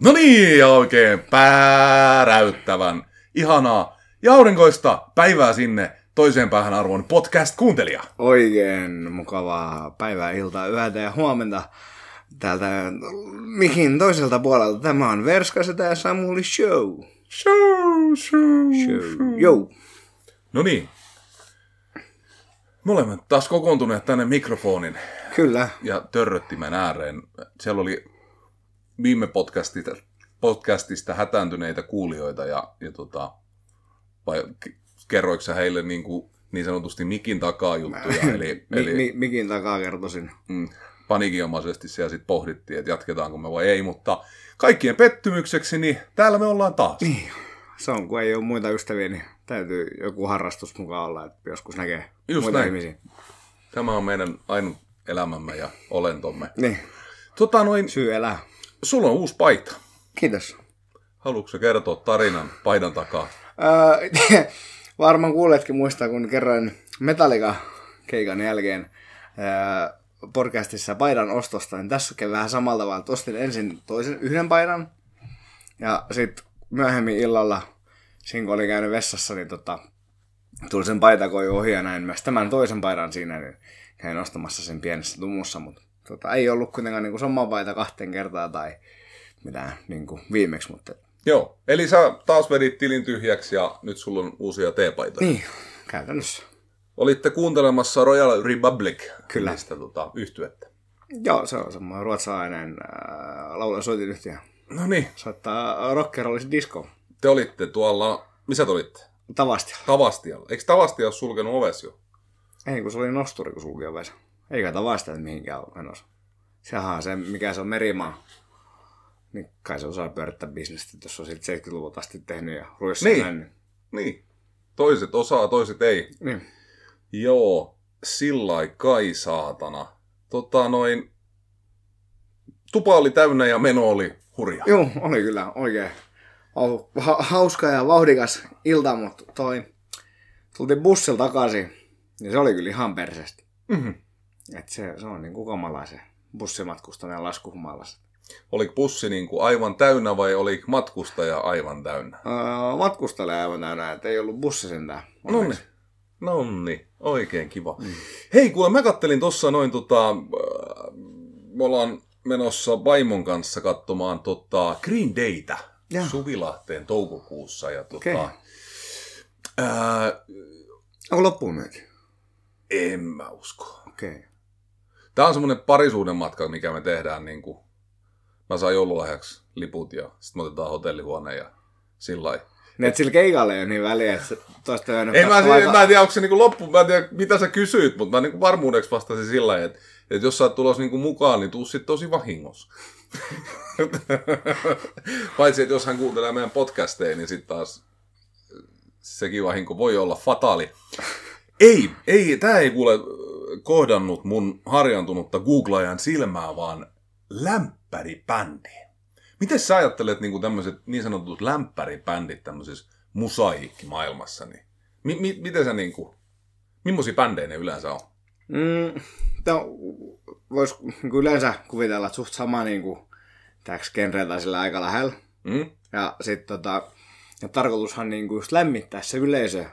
No niin, ja oikein pääräyttävän, ihanaa ja aurinkoista päivää sinne toiseen päähän arvon podcast-kuuntelija. Oikein mukavaa päivää, iltaa, yötä ja huomenta täältä mihin toiselta puolelta. Tämä on Verskaseta ja Samuli Show. Show, show, Show. Jou. No niin. Me olemme taas kokoontuneet tänne mikrofonin Kyllä. ja törröttimen ääreen. Siellä oli viime podcastista, podcastista hätääntyneitä kuulijoita ja, ja tota, vai kerroiko heille niin, kuin, niin sanotusti mikin takaa juttuja, eli, Mi- eli mi- mikin takaa kertoisin. mm, paniikinomaisesti siellä sitten pohdittiin, että jatketaanko me vai ei, mutta kaikkien pettymykseksi, niin täällä me ollaan taas. Niin. Se on, kun ei ole muita ystäviä, niin täytyy joku harrastus mukaan olla, että joskus näkee Just muita näin. ihmisiä. Tämä on meidän ainut elämämme ja olentomme. Niin, Tota noin, syy elää. Sulla on uusi paita. Kiitos. Haluatko kertoa tarinan paidan takaa? Öö, varmaan kuuletkin muistaa, kun kerroin Metallica keikan jälkeen öö, podcastissa paidan ostosta, niin tässä kävi vähän samalla tavalla. Ostin ensin toisen yhden paidan ja sitten myöhemmin illalla, siinä kun oli käynyt vessassa, niin tota, tuli sen paitakoju ohi ja näin myös tämän toisen paidan siinä, niin käin ostamassa sen pienessä tumussa, mutta tota, ei ollut kuitenkaan niin kuin sama paita kahteen kertaan tai mitään niin kuin viimeksi, mutta Joo, eli sä taas vedit tilin tyhjäksi ja nyt sulla on uusia teepaitoja. niin, käytännössä. Olitte kuuntelemassa Royal Republic Kyllä. nimistä tota, yhtyettä. Joo, se on semmoinen ruotsalainen äh, laulu- ja soitinyhtiö. No niin, Soittaa rock'n'rollista disco. te olitte tuolla, missä te olitte? Tavasti. Tavastialla. Eikö Tavastia ole sulkenut oves jo? Ei, kun se oli nosturi, kun sulki ovesa. Eikä Tavasta nyt mihinkään menossa. Sehän on se, mikä se on merimaa. Niin kai se osaa pyörittää bisnestä, jos on siltä 70-luvulta asti tehnyt ja ruissa Niin. näin. Niin. Niin. Toiset osaa, toiset ei. niin. Joo, sillä kai saatana. Tota noin, tupa oli täynnä ja meno oli hurja. Joo, oli kyllä oikein hau- ha- hauska ja vauhdikas ilta, mutta toi tultiin bussilla takaisin, niin se oli kyllä ihan perseestä. Mhm. Et se, se on niin kuin kamalaa se bussimatkustaminen laskuhumalassa. Oliko bussi niin kuin aivan täynnä vai oli matkustaja aivan täynnä? Öö, matkustelee aivan täynnä, että ei ollut bussi sentään. Nonni. Nonni. Oikein kiva. Mm. Hei, kuule, mä kattelin tossa noin tota, äh, me ollaan menossa vaimon kanssa katsomaan tota Green Daytä Joo. Suvilahteen toukokuussa. Ja tota, Okei. ää, Onko loppuun en mä usko. Okei. Okay. Tää on semmonen parisuuden matka, mikä me tehdään niin kuin, mä saan joululahjaksi liput ja sitten me otetaan hotellihuone ja sillä lailla. Niin, että sillä keikalla ei ole niin väliä, että toista Ei mä, katsoo aika... mä en tiedä, onko se niinku loppu, mä en tiedä, mitä sä kysyit, mutta mä niinku varmuudeksi vastasin sillä lailla, että, että jos sä oot tulossa niinku mukaan, niin tuu sit tosi vahingossa. Paitsi, että jos hän kuuntelee meidän podcasteja, niin sitten taas sekin vahinko voi olla fataali. Ei, ei, tää ei kuule kohdannut mun harjantunutta googlaajan silmää, vaan lämpäribändi. Miten sä ajattelet niin tämmöiset niin sanotut lämpäribändit tämmöisessä musaiikkimaailmassa? Niin? Mi- mi- miten sä niin kuin, millaisia bändejä ne yleensä on? Mm, Voisi niin yleensä kuvitella, että suht sama niin kuin, täks sillä aika lähellä. Mm? Ja sit tota, ja tarkoitushan niinku just lämmittää se yleisö.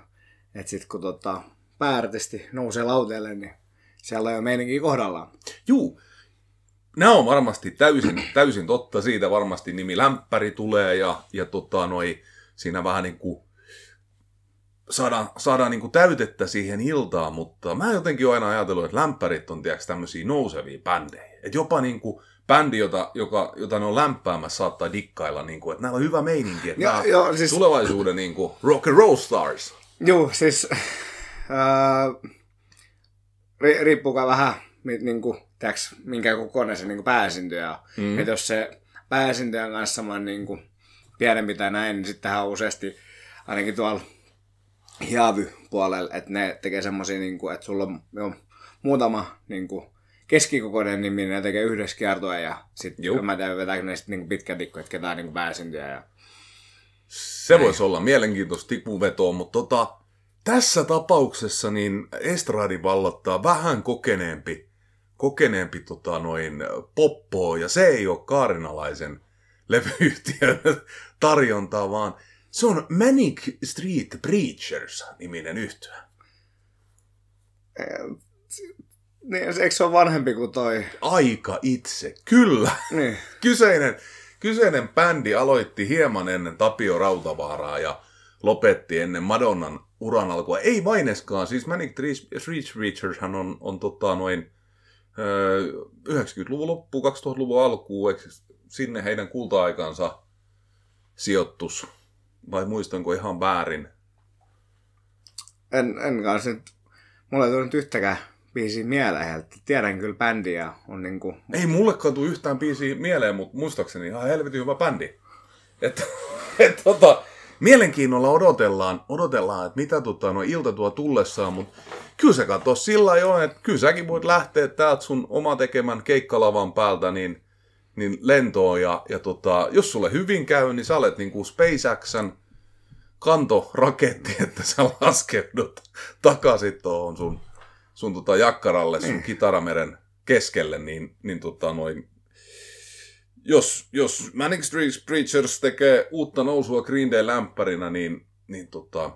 Että sit kun tota, pääartisti nousee lauteelle, niin siellä on jo meininki kohdallaan. Juu, nämä on varmasti täysin, täysin totta. Siitä varmasti nimi Lämpäri tulee ja, ja tota, noi, siinä vähän niin kuin saadaan, saadaan niin kuin täytettä siihen iltaan, mutta mä jotenkin oon aina ajatellut, että lämpärit on tiedätkö, tämmöisiä nousevia bändejä. Että jopa niin kuin bändi, jota, joka, jota ne on lämpäämässä, saattaa dikkailla, niin kuin, että näillä on hyvä meininki. Että Joo, joo, siis- tulevaisuuden niin kuin rock and roll stars. Joo, siis ää, ri, riippuukaan vähän, mi, niinku, tiiäks, minkä kokoinen se niinku pääesintyjä on. Mm. Että jos se pääesintyjä on kanssa saman niinku, pienempi tai näin, niin sittenhän on useasti ainakin tuolla hiavy-puolella, että ne tekee semmoisia, niinku, että sulla on jo muutama niinku, keskikokoinen nimi, niin ne tekee yhdessä kiertoa ja sitten mä tiedän, vetääkö ne sitten niinku pitkä tikku, että ketään niinku pääesintyjä. Ja... Se voisi olla mielenkiintoista tipuvetoa, mutta tota, tässä tapauksessa niin Estradi vallottaa vähän kokeneempi, kokeneempi tota noin poppoa, ja se ei ole kaarinalaisen levyyhtiön tarjontaa, vaan se on Manic Street Preachers-niminen yhtyö. Niin, eikö se ole vanhempi kuin toi? Aika itse, kyllä. Niin. Kyseinen, kyseinen bändi aloitti hieman ennen Tapio Rautavaaraa ja lopetti ennen Madonnan uran alkua. Ei maineskaan, siis Manic Street Preachers on, on tota noin 90-luvun loppu, 2000-luvun alkuun, eikö sinne heidän kulta-aikansa sijoittus, vai muistanko ihan väärin? En, en kanssa nyt, mulla ei tullut yhtäkään biisiä mieleen, tiedän kyllä bändiä on niinku... Ei mullekaan tule yhtään biisiä mieleen, mutta muistaakseni ihan helvetin hyvä bändi. Että, et, tota, mielenkiinnolla odotellaan, odotellaan, että mitä tota, no, ilta tuo tullessaan, mutta kyllä se katso sillä jo, että kyllä säkin voit lähteä täältä sun oma tekemän keikkalavan päältä, niin, niin lentoon ja, ja tota, jos sulle hyvin käy, niin sä olet niin kuin SpaceXn kantoraketti, että sä laskeudut takaisin tuohon sun, sun tota jakkaralle, sun niin. kitarameren keskelle, niin, niin tota noin, jos, jos Manic Street Preachers tekee uutta nousua Green Day lämpärinä, niin, niin tota,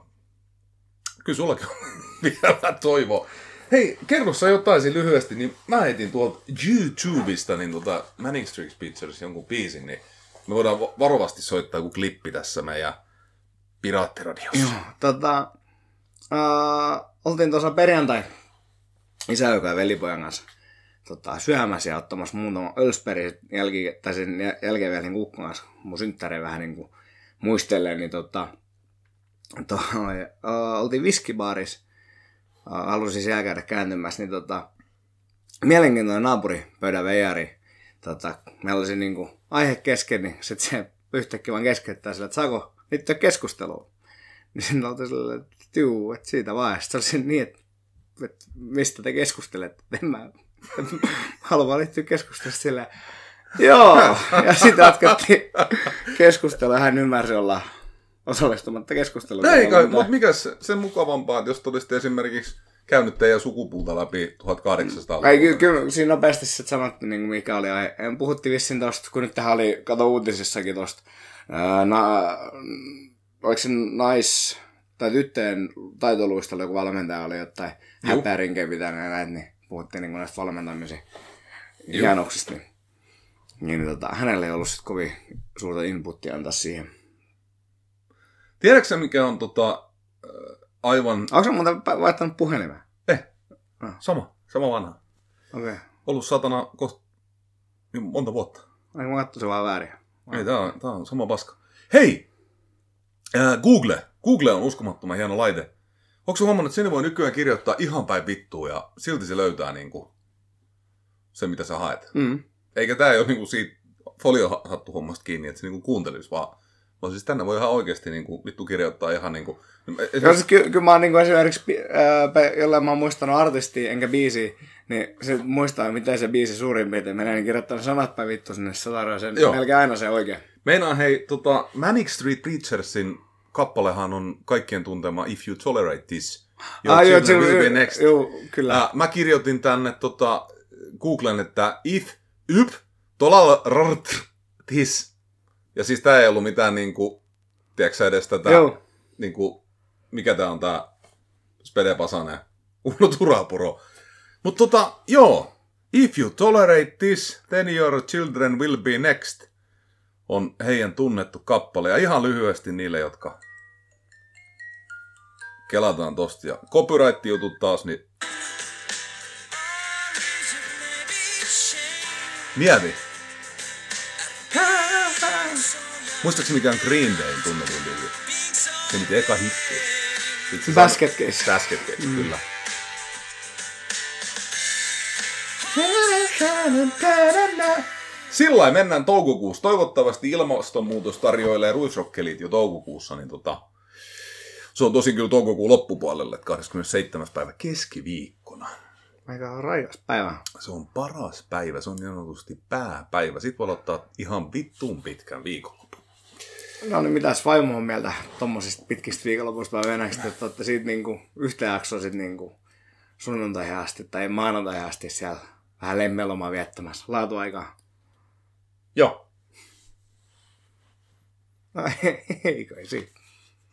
kyllä sullakin on vielä toivo. Hei, kerro sä jotain lyhyesti, niin mä heitin tuolta YouTubesta niin tota Manic Street Preachers jonkun biisin, niin me voidaan varovasti soittaa joku klippi tässä meidän Piraattiradiossa. Joo, tota, uh, oltiin tuossa perjantai isä ja velipojan kanssa tota, syömässä ja ottamassa muutama ölsperi jälki, tai sen jälkeen vielä niin kanssa mun synttärein vähän niin kuin muistellen, niin tota, toi, uh, oltiin viskibaaris, uh, halusin siellä käydä kääntymässä, niin tota, mielenkiintoinen naapuri pöydän veijari, tota, meillä oli se niin kuin, aihe kesken, niin sitten se yhtäkkiä vaan keskeyttää sille, että saako liittyä keskusteluun. Niin sitten oltiin silleen, että juu, että siitä vaan. Sitten oli niin, että, että mistä te keskustelette, en mä haluan liittyä keskusteluun silleen, joo. Ja sitten jatkettiin keskustelua, hän ymmärsi olla osallistumatta keskusteluun. Näin kai, mutta mikä se, sen mukavampaa, että jos olisitte esimerkiksi käynyt teidän sukupuolta läpi 1800 Ei, kyllä, kyllä siinä nopeasti sitten sanottiin, niin mikä oli aihe. Puhuttiin vissiin tuosta, kun nyt tähän oli, kato uutisissakin tuosta, na, oliko se nais, tai tyttöjen taitoluistelu joku valmentaja oli jotain häpärinkeä pitänyt ja näin, niin puhuttiin niin näistä valmentamisen hienoksista. Niin, niin tota, hänellä ei ollut sit kovin suurta inputtia antaa siihen. Tiedätkö mikä on tota, aivan... Onko muuten vaihtanut puhelimen? Eh, ah. sama, sama vanha. Okei. Okay. Ollut satana kohta monta vuotta. Ai mä se vaan väärin. Ei, tää on, tää on sama paska. Hei! Äh, Google. Google on uskomattoman hieno laite. Onko huomannut, että sinne voi nykyään kirjoittaa ihan päin vittua ja silti se löytää niinku se, mitä sä haet. Mm. Eikä tää ole niinku siitä foliohattuhommasta kiinni, että se niinku kuuntelisi, vaan No siis tänne voi ihan oikeasti niin kuin, vittu kirjoittaa ihan niin kuin... Esimerkiksi... Siis ky- kyllä mä oon niin kuin esimerkiksi, äh, jolle mä oon muistanut artisti enkä biisi, niin se muistaa, miten se biisi suurin piirtein menee, niin kirjoittaa sanat päin vittu sinne sataroja, sen Joo. melkein aina se oikein. Meinaan hei, tota, Manic Street Preachersin kappalehan on kaikkien tuntema If You Tolerate This. Ah, joo, se, will be next. Joo, kyllä. Äh, mä kirjoitin tänne tota, Googlen, että if, yp, tolerate this ja siis tää ei ollut mitään niinku, tiedätkö edes tätä, Joo. niinku, mikä tää on tää Spede Pasane, Uno Turapuro. Mutta tota, joo, If you tolerate this, then your children will be next on heidän tunnettu kappale. Ja ihan lyhyesti niille, jotka kelataan tosta. Ja copyright-jutut taas, niin mieti, Muistatko mikä on Green Dayn tunnetuin biisi? Se miten eka hitti. Basket Case. Basket Case, mm. kyllä. Sillä mennään toukokuussa. Toivottavasti ilmastonmuutos tarjoilee ruisrokkelit jo toukokuussa, niin tota, se on tosin kyllä toukokuun loppupuolelle, että 27. päivä keskiviikkona. Aika on raikas päivä. Se on paras päivä, se on niin sanotusti pääpäivä. Sitten voi ottaa ihan vittuun pitkän viikonlopun. No niin, mitäs vaimo on mieltä tuommoisista pitkistä viikonlopuista vai venäjistä, että olette siitä niinku yhtä jaksoa sit niinku sunnuntai asti tai maanantai asti siellä vähän lemmelomaa viettämässä laatuaikaa. Joo. No ei, ei kai si.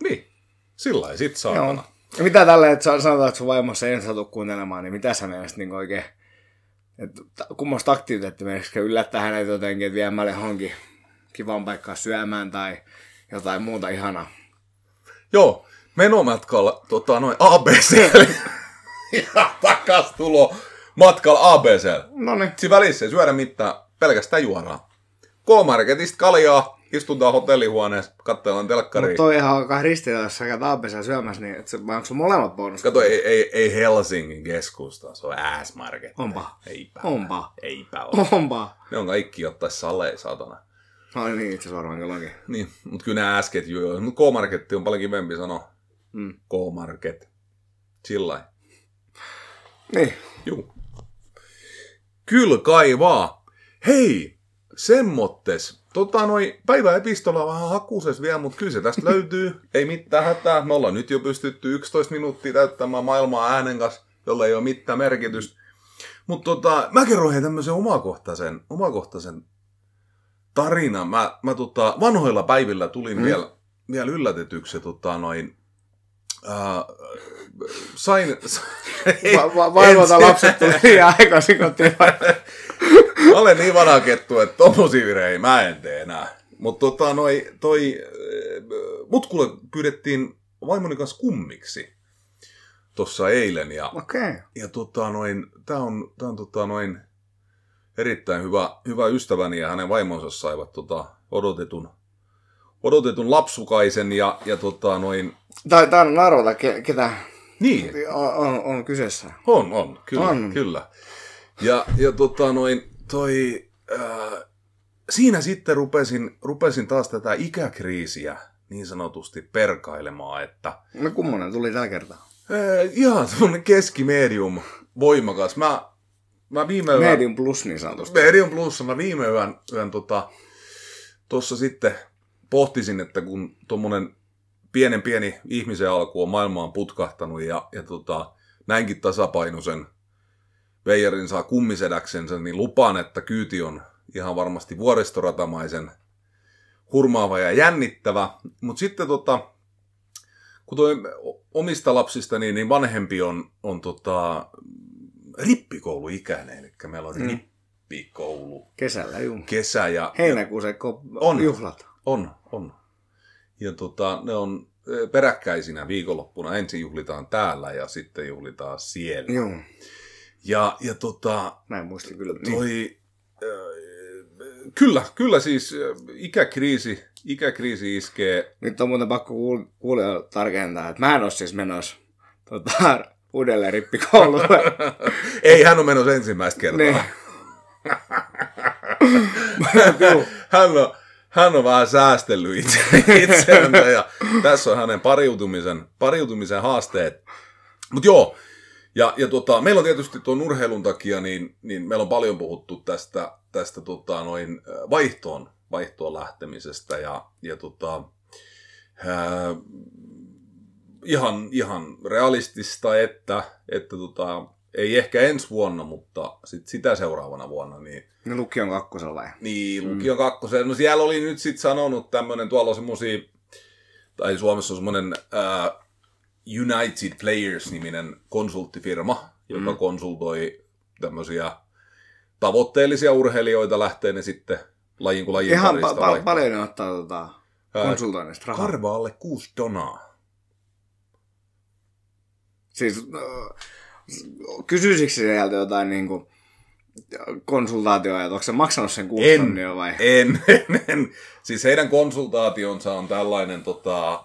Niin, sillä ei sit Joo. saatana. Ja mitä tälle, että sanotaan, että sun vaimossa ei satu kuuntelemaan, niin mitä sä meinasit niin oikein, että ta- kummasta aktiviteetti meinasikö yllättää hänet jotenkin, että viemällä johonkin kivan paikkaan syömään tai jotain muuta ihanaa. Joo, menomatkalla tota, noin ABC. ja takas tulo matkalla ABC. No niin. Siinä välissä ei syödä mitään, pelkästään juoraa. K-Marketista kaljaa, istutaan hotellihuoneessa, katsellaan telkkaria. Mutta toi ihan alkaa sä käyt aapesää syömässä, niin et se, vai onko sun molemmat bonus? Kato, ei, ei, ei Helsingin keskusta, se on S-Market. Onpa. Eipä. Onpa. Eipä ole. Onpa. Ne on kaikki jottais salee, saatana. No niin, itse asiassa varmaan kelloinkin. Niin, mutta kyllä nämä äsket. Mutta K-Marketti on paljon kivempi sanoa. Mm. K-Market. Sillä. Niin. Juu. Kyllä kai vaan. Hei, semmottes. Tota noi, päivä epistola on vähän hakuses vielä, mutta kyllä se tästä löytyy. Ei mitään hätää. Me ollaan nyt jo pystytty 11 minuuttia täyttämään maailmaa äänen kanssa, jolla ei ole mitään merkitystä. Mutta tota, mä kerron hei tämmöisen omakohtaisen, omakohtaisen tarinan. Mä, mä tota, vanhoilla päivillä tulin mm. vielä, vielä yllätetyksi. Tota, noin, äh, sain... Va- va- vaimota en- lapset tuli liian aikaisin kotiin. Mä olen niin vanha kettu, että tommosia virheitä mä en tee enää. Mutta tota, noi, toi, äh, mut kuule pyydettiin vaimoni kanssa kummiksi tuossa eilen. Ja. Okay. ja tota, noin, tää on, tää on tota, noin erittäin hyvä, hyvä ystäväni ja hänen vaimonsa saivat tota, odotetun, odotetun lapsukaisen ja, ja tota, noin, Tai taidan arvata, ke, ketä niin, on, on, on kyseessä. On, on, kyllä, On. on. kyllä. Ja, ja tota noin, toi, äh, siinä sitten rupesin, rupesin taas tätä ikäkriisiä niin sanotusti perkailemaan, että No kummonen tuli tällä kertaa? äh, ihan semmoinen keskimedium voimakas. Mä, mä viime yön, Medium plus niin sanotusti. medium plussa, mä viime yön, yön tota, tuossa sitten pohtisin, että kun tuommoinen pienen pieni ihmisen alku on maailmaan putkahtanut ja, ja tota, näinkin tasapainoisen veijarin saa kummisedäksensä, niin lupaan, että kyyti on ihan varmasti vuoristoratamaisen hurmaava ja jännittävä. Mutta sitten tota, kun toi omista lapsista, niin, niin vanhempi on, on tota, rippikouluikäinen, eli meillä on Mm. rippikoulu Kesällä, juu. kesä ja Heinäkuussa On. juhlat. on, on. Ja tota, ne on eh, peräkkäisinä viikonloppuna. Ensin juhlitaan täällä ja sitten juhlitaan siellä. Joo, Ja, ja tota, näin muistin kyllä. Niin. toi, äh, kyllä, kyllä siis äh, ikäkriisi, ikäkriisi iskee. Nyt on muuten pakko kuul- kuulijoille tarkentaa, että mä en ole siis menossa tota, uudelleen rippikoululle. Ei, hän on menossa ensimmäistä kertaa. niin. hän, on, hän on vähän säästellyt itse, itseänsä ja tässä on hänen pariutumisen, pariutumisen haasteet. Mutta joo, ja, ja tota, meillä on tietysti tuon urheilun takia, niin, niin meillä on paljon puhuttu tästä, tästä tota, noin äh, vaihtoon, vaihtoon lähtemisestä ja, ja tota, ää, ihan, ihan realistista, että, että tota, ei ehkä ensi vuonna, mutta sit sitä seuraavana vuonna, niin Ne lukion kakkosella vai? niin, lukion kakkosen. No siellä oli nyt sitten sanonut tämmöinen, tuolla on semmosia, tai Suomessa on semmoinen uh, United Players-niminen konsulttifirma, joka mm. konsultoi tämmöisiä tavoitteellisia urheilijoita, lähtee ne sitten lajin kuin lajin Ihan pa- pa- paljon ne ottaa tota, konsultoinnista rahaa. Karva alle kuusi donaa. Siis äh, kysyisikö sieltä jotain niin kuin, konsultaatioa, että onko se maksanut sen kuusi En. vai? En, en, en. Siis heidän konsultaationsa on tällainen, tota,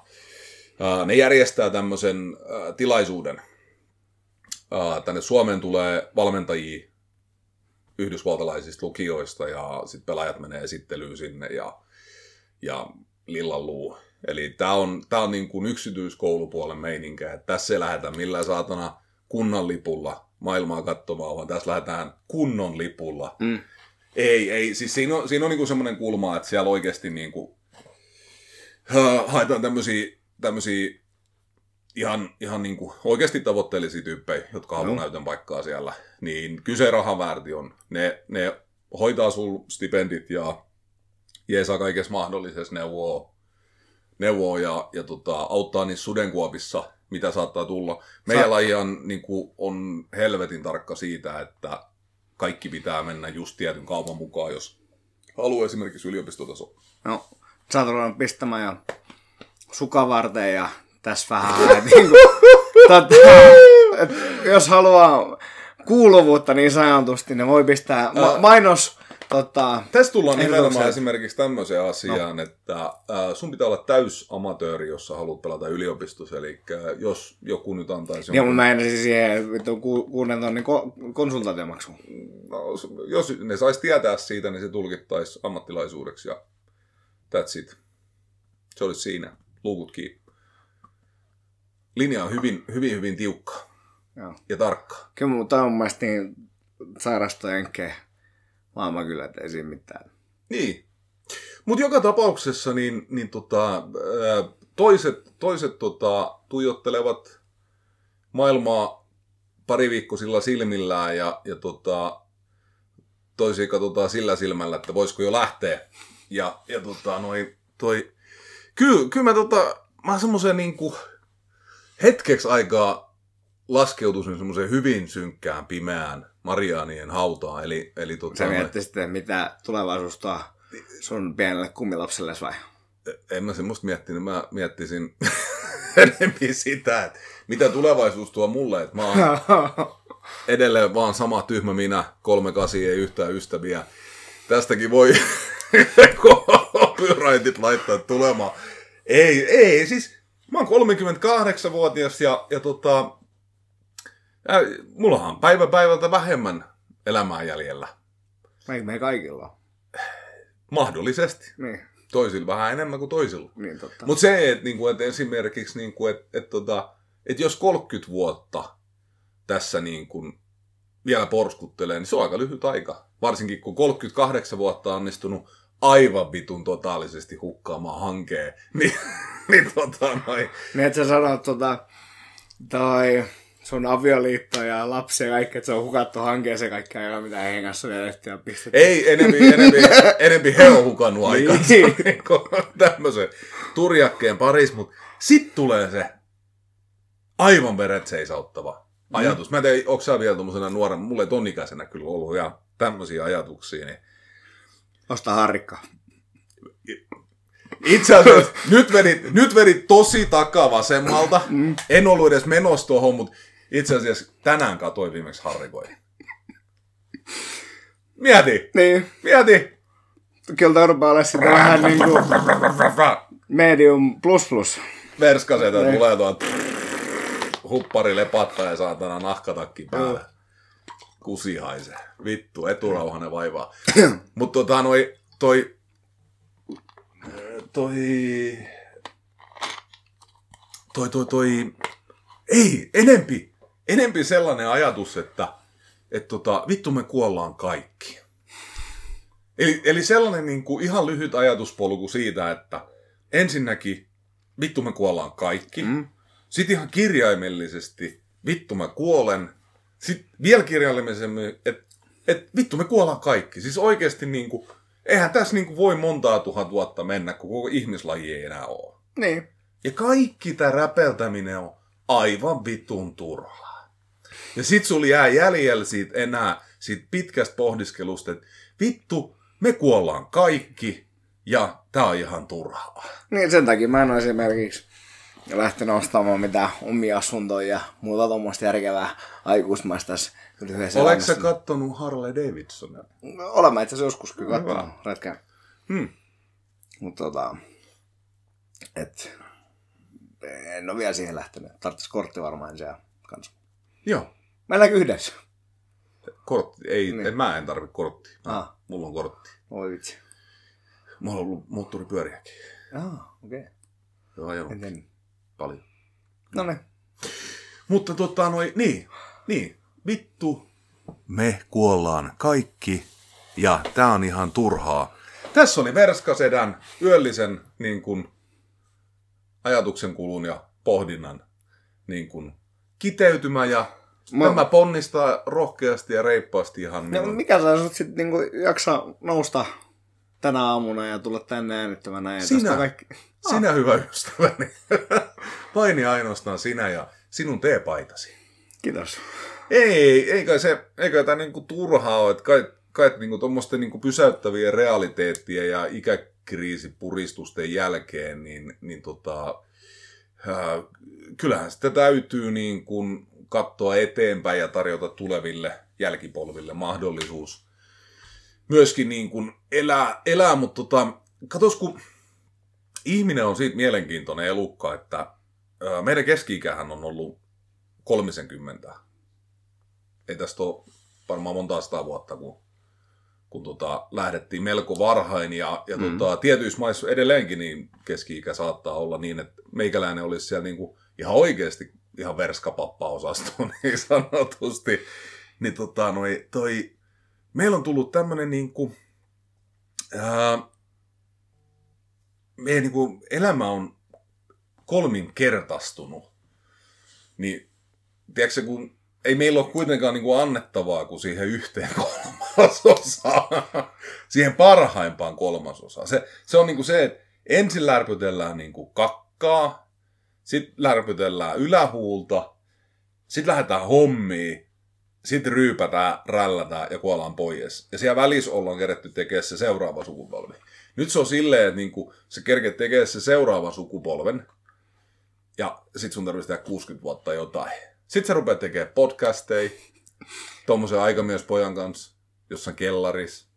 ne järjestää tämmöisen tilaisuuden. Tänne Suomeen tulee valmentajia yhdysvaltalaisista lukioista ja sitten pelaajat menee esittelyyn sinne ja, ja lillalluu. Eli tämä on, tää on niin kuin yksityiskoulupuolen meininkä, että tässä ei lähdetä millään saatana kunnan lipulla maailmaa katsomaan, vaan tässä lähdetään kunnon lipulla Mm. ei, ei. Siis siinä on, siinä on niinku semmoinen kulma, että siellä oikeasti niinku, uh, haetaan tämmöisiä, tämmöisiä ihan, ihan niinku oikeasti tavoitteellisia tyyppejä, jotka haluaa Joo. näytön paikkaa siellä. Niin kyse rahan väärti on. Ne, ne hoitaa sul stipendit ja jeesaa kaikessa mahdollisessa neuvoa neuvoo ja, ja tota, auttaa niissä sudenkuopissa, mitä saattaa tulla. Meidän Sa- laji on, niin kuin, on helvetin tarkka siitä, että kaikki pitää mennä just tietyn kaupan mukaan, jos haluaa esimerkiksi yliopistotaso. No, sä pistämään jo sukavarteen ja tässä vähän, niin kuin, tota, et, jos haluaa kuuluvuutta niin sanotusti, ne voi pistää ma- mainos tota, Tässä tullaan nimenomaan esimerkiksi tämmöiseen asiaan, no. että ä, sun pitää olla täys amatööri, jos sä haluat pelata yliopistossa. Eli jos joku nyt antaisi... Ja mun mä en siis siihen ku, kuuden tonnin ko- konsultaatiomaksu. no, jos ne sais tietää siitä, niin se tulkittaisi ammattilaisuudeksi ja that's it. Se olisi siinä. Luukut kiinni. Linja on hyvin, hyvin, hyvin tiukka Joo. ja tarkka. Kyllä mun toi on mun mielestä niin sairasta enkeä maailman kyllä, että ei siinä mitään. Niin. Mutta joka tapauksessa niin, niin tota, toiset, toiset tota, tuijottelevat maailmaa pari viikkoisilla silmillään ja, ja tota, toisia katsotaan sillä silmällä, että voisiko jo lähteä. Ja, ja tota, noi, toi, kyllä, kyllä mä, tota, mä semmoisen niinku, hetkeksi aikaa laskeutuisin semmoiseen hyvin synkkään, pimeään Mariaanien hautaan. Eli, eli tota, Sä miettii sitten, mitä tulevaisuus tuo sun pienelle kummilapselle vai? en mä semmoista miettinyt, mä miettisin enemmän sitä, että mitä tulevaisuus tuo mulle, että mä oon edelleen vaan sama tyhmä minä, kolme kasi ei yhtään ystäviä. Tästäkin voi copyrightit laittaa tulemaan. Ei, ei, siis mä oon 38-vuotias ja, ja tota, ää, mullahan on päivä päivältä vähemmän elämää jäljellä. Me, me kaikilla. Mahdollisesti. Niin, Toisilla vähän enemmän kuin toisilla. niin totta. Mutta se, että niinku, et esimerkiksi, niinku, että et, tota, et jos 30 vuotta tässä niinku, vielä porskuttelee, niin se on aika lyhyt aika. Varsinkin kun 38 vuotta on onnistunut aivan vitun totaalisesti hukkaamaan hankeen, niin, niin tota noin. Niin, että sä sanot tota, toi sun avioliitto ja lapsi ja kaikki, että se on hukattu hankkeeseen kaikki aika, mitä heidän kanssa on vedetty ja pistetty. Ei, enempi, enempi, enempi he on hukannut aikaa Niin. tämmöisen turjakkeen paris, mutta sit tulee se aivan veret seisauttava ajatus. Mä en tiedä, onko sä vielä tuommoisena nuorena, mulla ei ton ikäisenä kyllä ollut ihan tämmöisiä ajatuksia, niin Osta harrikka. itse asiassa nyt vedit, nyt vedit tosi takaa vasemmalta. En ollut edes menossa tuohon, mutta itse asiassa tänään katoin viimeksi harrikoja. Mieti, Niin, mieti. kyllä rupeaa olla sitten vähän niin kuin medium plus plus. Verskasetä Niin. tulee tuolta huppari lepattaa ja saatana nahkatakki päälle. Kusi haisee. Vittu, eturauhanen vaivaa. Mutta tota noi, toi, toi, toi, toi, toi, ei, enempi, enempi sellainen ajatus, että et tota, vittu me kuollaan kaikki. Eli, eli sellainen niin kuin ihan lyhyt ajatuspolku siitä, että ensinnäkin vittu me kuollaan kaikki. Mm. Sitten ihan kirjaimellisesti vittu mä kuolen. Sitten vielä kirjaimellisemmin, että et, vittu me kuollaan kaikki. Siis oikeasti niin kuin, eihän tässä niin kuin voi montaa tuhat vuotta mennä, kun koko ihmislaji ei enää ole. Niin. Ja kaikki tämä räpeltäminen on aivan vitun turhaa. Ja sit sulla jää jäljellä siitä enää siitä pitkästä pohdiskelusta, että vittu, me kuollaan kaikki ja tää on ihan turhaa. Niin sen takia mä en ole esimerkiksi lähtenyt ostamaan mitään omia asuntoja ja muuta tuommoista järkevää aikuismaista tässä lyhyessä Oletko sä kattonut Harley Davidsonia? No, Olen mä itse asiassa joskus kyllä Hyvä. kattonut. Hmm. Mutta tota, et, en ole vielä siihen lähtenyt. Tarvitsisi kortti varmaan siellä kanssa. Joo. Mennäänkö yhdessä? Kortti. Ei, Niin. niin. mä en tarvi korttia. Ah. Mulla on kortti. Oi vitsi. Mulla on ollut moottoripyöriäkin. Ah, okei. Okay. Joo, ajanut En paljon. No niin. Mutta tota noin, niin, niin, vittu, me kuollaan kaikki ja tää on ihan turhaa. Tässä oli Verskasedän yöllisen niin kun, ajatuksen kulun ja pohdinnan niin kun, kiteytymä ja Mä- Mä... tämä ponnistaa rohkeasti ja reippaasti ihan No, niin mikä saa sut sitten niinku jaksaa nousta tänä aamuna ja tulla tänne äänittämään Ja Sinä, kaikki... sinä hyvä ystäväni. Vain ja ainoastaan sinä ja sinun teepaitasi. Kiitos. Ei, ei kai se, ei kai tämä niinku turhaa ole, että kai, kai niinku tuommoisten niinku pysäyttävien realiteettien ja ikäkriisipuristusten jälkeen, niin, niin tota, ää, kyllähän sitä täytyy niin kuin katsoa eteenpäin ja tarjota tuleville jälkipolville mahdollisuus myöskin niin kuin elää, elää mutta tota, katos kun ihminen on siitä mielenkiintoinen elukka, että ää, meidän keski on ollut 30 ei tästä ole varmaan monta sataa vuotta, kun, kun tota, lähdettiin melko varhain. Ja, ja mm. tota, tietyissä maissa edelleenkin niin keski-ikä saattaa olla niin, että meikäläinen olisi siellä niin kuin ihan oikeasti ihan verskapappa-osasto niin sanotusti. Niin tota, noi, toi, meillä on tullut tämmöinen niin kuin, ää, meidän niin kuin, elämä on kolminkertaistunut. Niin, tiedätkö, kun ei meillä ole kuitenkaan niin kuin annettavaa kuin siihen yhteen kolmasosaan. siihen parhaimpaan kolmasosaan. Se, se on niin kuin se, että ensin lärpytellään niin kuin kakkaa, sitten lärpytellään ylähuulta, sitten lähdetään hommiin, sitten ryypätään, rällätään ja kuollaan pois. Ja siellä välissä ollaan kerätty tekemään se seuraava sukupolvi. Nyt se on silleen, että niinku, se kerkeet tekee se seuraava sukupolven, ja sitten sun tarvitsee tehdä 60 vuotta jotain. Sitten sä rupeat tekemään podcasteja, tuommoisen aikamiespojan kanssa, jossain kellaris.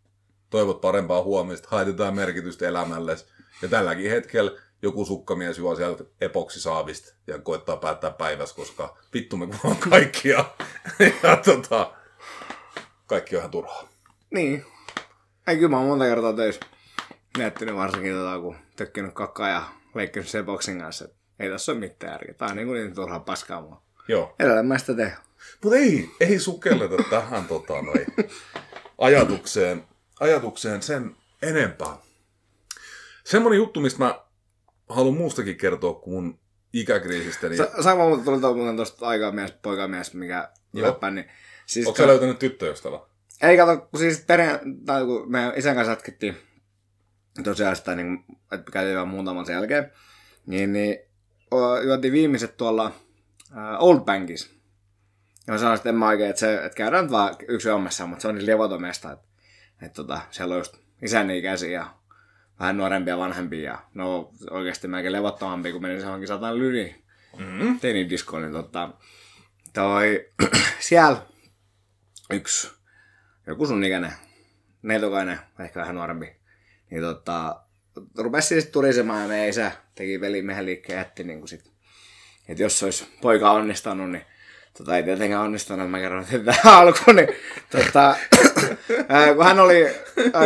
Toivot parempaa huomista, haetetaan merkitystä elämälle. Ja tälläkin hetkellä joku sukkamies juo sieltä epoksisaavista ja koettaa päättää päivässä, koska vittu me kuullaan kaikkia. ja tota, kaikki on ihan turhaa. Niin. Ei kyllä mä oon monta kertaa töissä miettinyt varsinkin tota, kun tökkinyt kakkaa ja leikkinyt sen boksin kanssa. Ei tässä ole mitään järkeä. Tää on niin kuin niin turhaa paskaa mua. Joo. Sitä teen. Mutta ei, ei sukelleta tähän tota, noi, ajatukseen, ajatukseen sen enempää. Semmoinen juttu, mistä mä haluan muustakin kertoa kuin mun ikäkriisistä. Niin... Sa- sama muuta tuli tuosta aikamies, poikamies, mikä läppä, niin... Siis Onko sä löytänyt tyttöystävä? Ei kato, kun siis perhe, tai kun me isän kanssa jatkettiin tosiaan sitä, niin, että käytiin vaan muutaman sen jälkeen, niin, niin juotiin viimeiset tuolla uh, Old Bankis. Ja mä sanoin, että en mä oikein, että, se, että käydään nyt vaan yksi ommessa, mutta se on niin levoton mesta, että, että tota, siellä on just isäni ikäisiä ja vähän nuorempia vanhempia. Ja no oikeasti mäkin levottomampi, kun menin johonkin satan lyri mm-hmm. diskoon, niin tota, toi, siellä yksi, joku sun ikäinen, neitokainen, ehkä vähän nuorempi, niin tota, rupesi siis turisemaan ja meidän isä teki velimiehen liikkeen jätti niin kuin sit että jos olisi poika onnistunut, niin tota, ei tietenkään onnistunut, mä kerron että alkuun, niin tota, ää, kun hän oli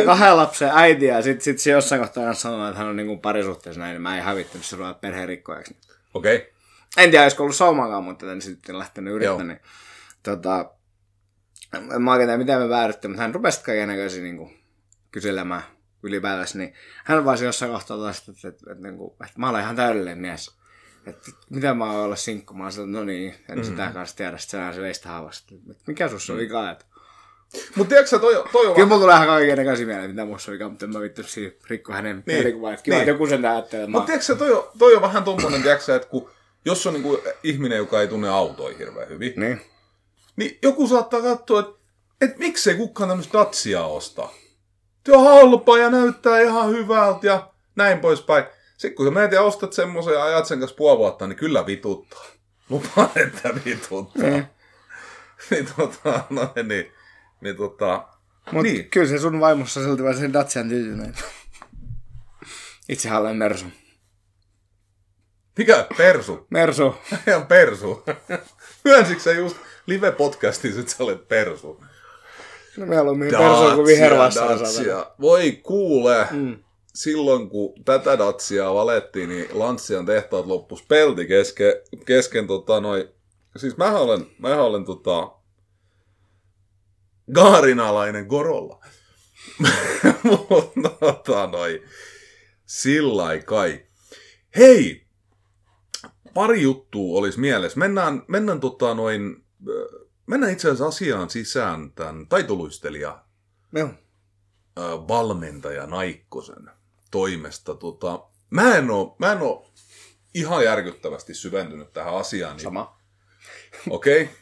kahden lapsen äiti ja sitten sit se jossain kohtaa sanoi, että hän on niin kuin parisuhteessa näin, niin mä en hävittynyt se ruveta perheen rikkojaksi. Okei. Okay. En tiedä, olisiko ollut saumakaan, mutta en sitten lähtenyt yrittämään. Niin, tota, mä oikein tiedä, miten me vääryttiin, mutta hän rupesi kaiken näköisiä niin kyselemään ylipäätänsä, niin hän vaan jossain kohtaa taas, että, että, että, että, että, että mä olen ihan täydellinen mies että mitä mä oon olla sinkku, mä oon no niin, en mm-hmm. sitä kanssa tiedä, sitten se veistä haavasta. Mikä sus on vika, että... Mutta tiedätkö sä, toi, toi on... Kyllä mulla tulee ihan kaiken näköisiä mieleen, mitä on vika, mutta en mä vittu siinä rikko hänen niin. mielikuvaa. Että kiva, niin. joku sen ajattelee. Mutta tiedätkö sä, toi on, toi on vähän tommonen, tiedätkö että kun, jos on niinku ihminen, joka ei tunne autoja hirveän hyvin, niin, niin joku saattaa katsoa, että et miksei kukaan tämmöistä datsia osta. Se on halpa ja näyttää ihan hyvältä ja näin poispäin. Sitten kun sä menet ja ostat semmoisen ja ajat sen kanssa puoli vuotta, niin kyllä vituttaa. Lupaan, että vituttaa. Mm. niin tota, no niin, niin tota, Mut niin. kyllä se sun vaimossa silti vaan sen Dacian tyytyinen. Itse olen Mersu. Mikä? Persu? Mersu. Ihan persu. Myönsitkö sä just live-podcastissa, että sä olet persu? No me olemme persu kuin vihervassa. Voi kuule. Mm silloin kun tätä datsia valettiin, niin Lanssian tehtaat loppus pelti kesken, kesken tota noi, siis mä olen, mä olen tota, gaarinalainen Gorolla. Mutta tota noi, sillä kai. Hei, pari juttua olisi mielessä. Mennään, mennään tota noin, mennään itse asiassa asiaan sisään tämän taitoluistelija Joo valmentaja Naikkosen toimesta. Tota, mä, en oo, mä en oo ihan järkyttävästi syventynyt tähän asiaan. Niin, Sama. Okei. Okay.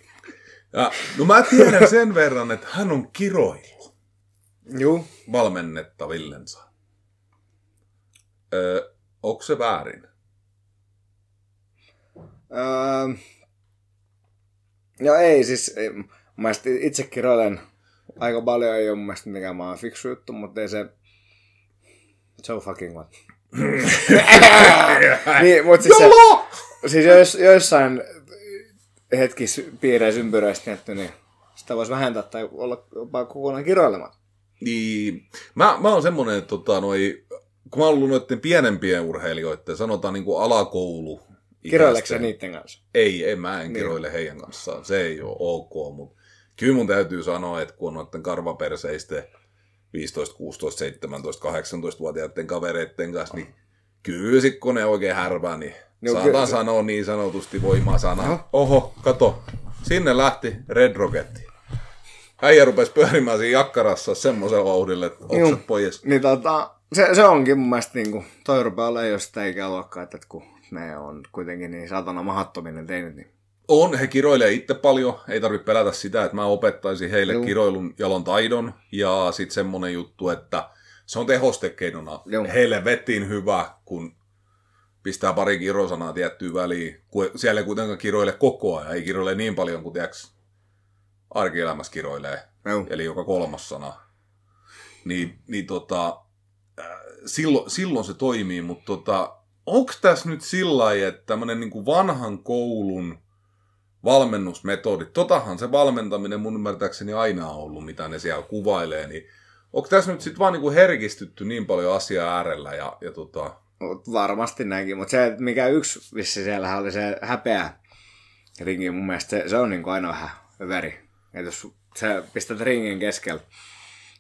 Ja, no mä tiedän sen verran, että hän on kiroillut Juu. valmennettavillensa. Öö, onko se väärin? Öö, no ei, siis mielestä itse kiroilen aika paljon, ei ole mun mielestä mikään maan fiksu juttu, mutta ei se... So fucking what. niin, mutta siis, se, siis jos, joissain hetkis piireissä ympyröistä mietty, niin sitä voisi vähentää tai olla jopa kokonaan kiroilematta. Niin, mä, mä oon semmonen, että tota, noi, kun mä oon ollut noiden pienempien urheilijoiden, sanotaan niin kuin alakoulu. Kiroileeko sä niiden kanssa? Ei, en mä en kiroile heidän kanssaan. Se ei ole ok, mutta kyllä mun täytyy sanoa, että kun on noiden karvaperseisten 15, 16, 17, 18-vuotiaiden kavereiden kanssa, niin kyllä sit kun ne oikein härvää, niin Joo, saatan kyllä. sanoa niin sanotusti voimasana. Joo. Oho, kato, sinne lähti Red Rocketti. Äijä rupesi pyörimään siinä jakkarassa semmoisella vauhdilla, että oksat pois. Niin tota, se, se onkin mun mielestä niinku, toi rupeaa olemaan jo sitä ikäluokkaa, että kun ne on kuitenkin niin satana mahattominen teinit, niin On, he kiroilee itse paljon. Ei tarvitse pelätä sitä, että mä opettaisin heille Joo. kiroilun jalon taidon. Ja sitten semmonen juttu, että se on tehostekeinona Joo. heille vetiin hyvä, kun pistää pari kirosanaa tiettyyn väliin. Siellä ei kuitenkaan kiroile koko ajan. Ei kiroile niin paljon kuin tiiäks, arkielämässä kiroilee. Joo. Eli joka kolmas sana. Niin, niin tota, äh, silloin, silloin se toimii, mutta tota, onko tässä nyt sillä että tämmöinen niin vanhan koulun valmennusmetodit, totahan se valmentaminen mun ymmärtääkseni aina on ollut, mitä ne siellä kuvailee, niin onko tässä nyt sitten vaan niin kuin herkistytty niin paljon asiaa äärellä ja, ja tota, varmasti näinkin, mutta se, mikä yksi vissi siellä oli se häpeä ringi, mun mielestä se, se on niinku aina vähän veri. Että jos sä pistät ringin keskellä,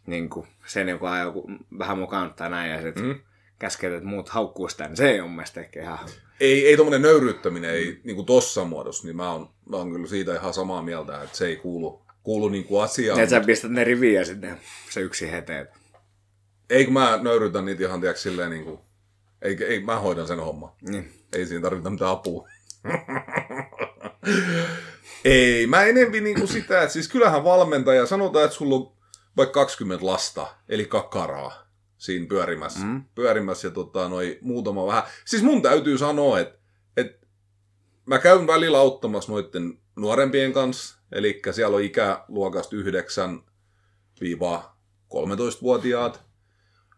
niin kuin sen joku ajaa joku vähän mukaan tai näin, ja sitten Mm. mm. käsket, että muut haukkuu sitä, niin se ei ole mun mielestä ehkä ihan... ei, ei tuommoinen nöyryyttäminen ei niin kuin tossa muodossa, niin mä oon, mä oon kyllä siitä ihan samaa mieltä, että se ei kuulu, kuulu niin kuin asiaan. Että sä pistät ne riviä sitten se yksi heteet. Ei kun mä nöyryytän niitä ihan tiedätkö silleen niin kuin, ei, ei, mä hoidan sen homman. Niin. Ei siinä tarvita mitään apua. ei, mä enempi niinku sitä, että siis kyllähän valmentaja, sanotaan, että sulla on vaikka 20 lasta, eli kakaraa siinä pyörimässä. Mm. Pyörimässä ja tota, noi, muutama vähän. Siis mun täytyy sanoa, että, että mä käyn välillä auttamassa noiden nuorempien kanssa, eli siellä on ikäluokasta 9-13-vuotiaat,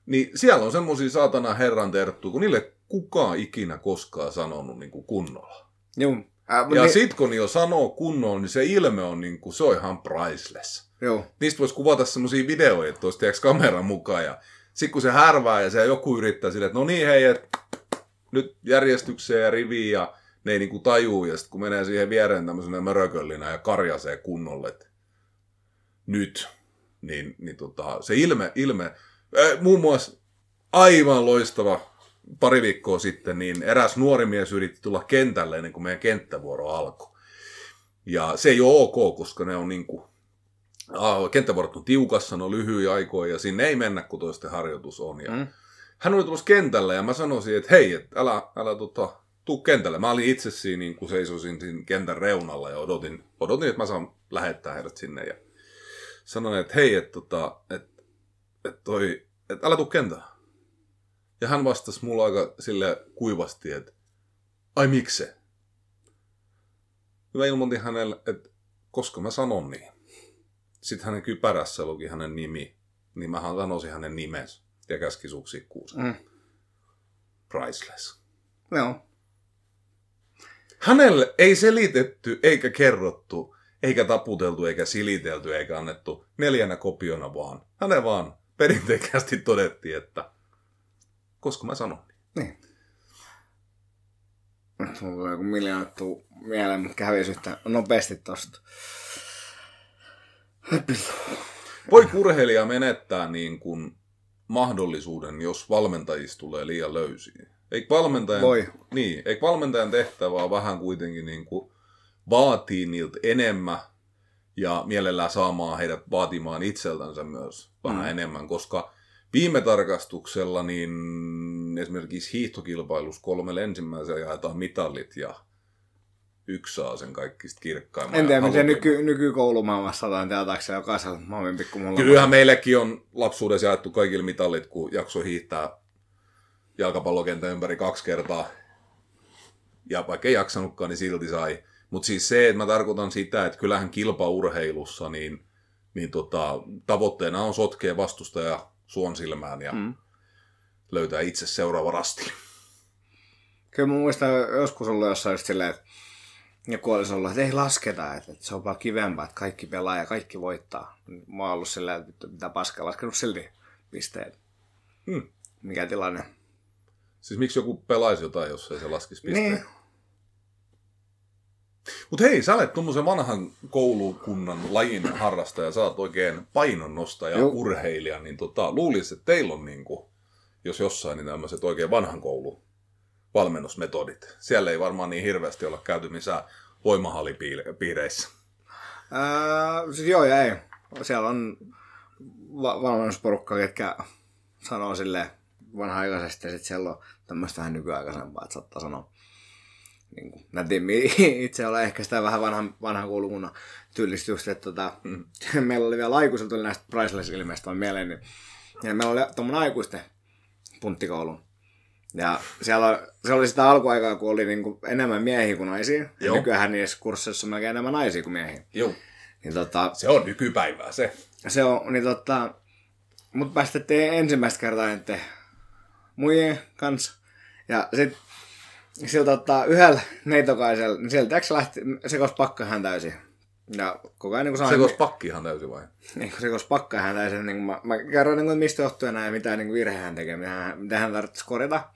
niin siellä on semmoisia saatana herran terttu, kun niille kukaan ikinä koskaan sanonut niin kuin kunnolla. Joo. Äh, Ja niin, sit kun ne jo sanoo kunnolla, niin se ilme on, niin kuin, se on ihan priceless. Joo. Niistä voisi kuvata semmoisia videoita, että olisi kameran mukaan. Ja sit kun se härvää ja se joku yrittää silleen, että no niin hei, et, nyt järjestykseen ja riviin ja ne ei niinku tajuu. Ja sitten kun menee siihen viereen tämmöisenä mörököllinä ja karjasee kunnolle, että nyt, niin, niin tota, se ilme, ilme äh, muun muassa aivan loistava pari viikkoa sitten, niin eräs nuori mies yritti tulla kentälle ennen kuin meidän kenttävuoro alkoi. Ja se ei ole ok, koska ne on niinku, ah, kenttävuorot on tiukassa, ne on lyhyitä aikoja ja sinne ei mennä, kun toisten harjoitus on. Ja Mm. Hän oli tulossa kentälle ja mä sanoisin, että hei, et älä, älä tota, tuu kentälle. Mä olin itse siinä, niin kun seisosin siinä kentän reunalla ja odotin, odotin, että mä saan lähettää heidät sinne. Ja sanoin, että hei, että tota, et, et toi, et älä tuu kentälle. Ja hän vastasi mulla aika sille kuivasti, että ai mikse? Mä ilmoitin hänelle, että koska mä sanon niin. Sitten hänen kypärässä luki hänen nimi, niin mähän sanoisin hänen nimensä ja käski suksikkuusen. Mm. Priceless. Joo. Hänelle ei selitetty, eikä kerrottu, eikä taputeltu, eikä silitelty, eikä annettu neljänä kopiona vaan. Hänen vaan perinteikästi todettiin, että koska mä sanon niin. Mulla tulee joku miljoona tuu mieleen, mutta kävisi yhtä nopeasti tosta. Voi urheilija menettää niin kuin mahdollisuuden, jos valmentajista tulee liian löysiä? Eikö valmentajan, Voi. Niin, eikö valmentajan tehtävä on vähän kuitenkin niin kuin vaatii niiltä enemmän ja mielellään saamaan heidät vaatimaan itseltänsä myös vähän Mm. mm. enemmän, koska viime tarkastuksella niin esimerkiksi hiihtokilpailussa kolmelle ensimmäisellä jaetaan mitallit ja yksi saa sen kaikista kirkkaimman. En tiedä, miten nyky, nykykoulumaailmassa otetaan teataakseen jokaisella maailman pikkumalla. Kyllähän meillekin on lapsuudessa jaettu kaikille mitallit, kun jakso hiihtää jalkapallokentän ympäri kaksi kertaa. Ja vaikka ei jaksanutkaan, niin silti sai. Mutta siis se, että mä tarkoitan sitä, että kyllähän kilpaurheilussa niin, niin tota, tavoitteena on sotkea vastustaja suon silmään ja mm. löytää itse seuraava rasti. Kyllä mä muistan joskus ollut jossain just silleen, että joku olisi ollut, että ei lasketa, että, että se on vaan kivempaa, että kaikki pelaa ja kaikki voittaa. Mä oon ollut silleen, että mitä paskaa, laskenut silti pisteet. Hmm. Mikä tilanne? Siis miksi joku pelaisi jotain, jos ei se laskisi pisteitä? Niin. Mutta hei, sä olet tuommoisen vanhan koulukunnan lajin harrastaja, sä oot oikein painonnostaja, Joo. urheilija, niin tota, luulisin, että teillä on niinku, jos jossain, niin tämmöiset oikein vanhan koulun valmennusmetodit. Siellä ei varmaan niin hirveästi olla käyty missään voimahallipiireissä. Ää, siis joo ja ei. Siellä on va- valmennusporukka, ketkä sanoo sille vanha-aikaisesti ja sitten siellä on tämmöistä vähän nykyaikaisempaa, että saattaa sanoa niin kuin, nätimmin itse olen ehkä sitä vähän vanhan, vanhan koulukunnan tyylistä just, että tota, mm. meillä oli vielä aikuiset, tuli näistä Priceless-ilmeistä on mieleen, niin ja meillä oli tuommoinen aikuisten punttikoulu. Ja siellä, se oli sitä alkuaikaa, kun oli niin kuin enemmän miehiä kuin naisia. Ja Joo. nykyään niissä kursseissa on melkein enemmän naisia kuin miehiä. Joo. Niin tota, Se on nykypäivää se. se on, niin tota, mut päästettiin ensimmäistä kertaa nyt muijien kanssa. Ja sit sillä tota, yhdellä neitokaisella, niin sieltä se lähti, se koski pakka hän täysin. Ja koko ajan niin Se kuin koski pakki ihan täysin vai? niin kun se koski pakka hän täysin, niin mä, mä kerroin, niin kuin, mistä johtuen näin, mitä niin virhe hän tekee, mitä hän, mitä hän tarvitsisi korjata.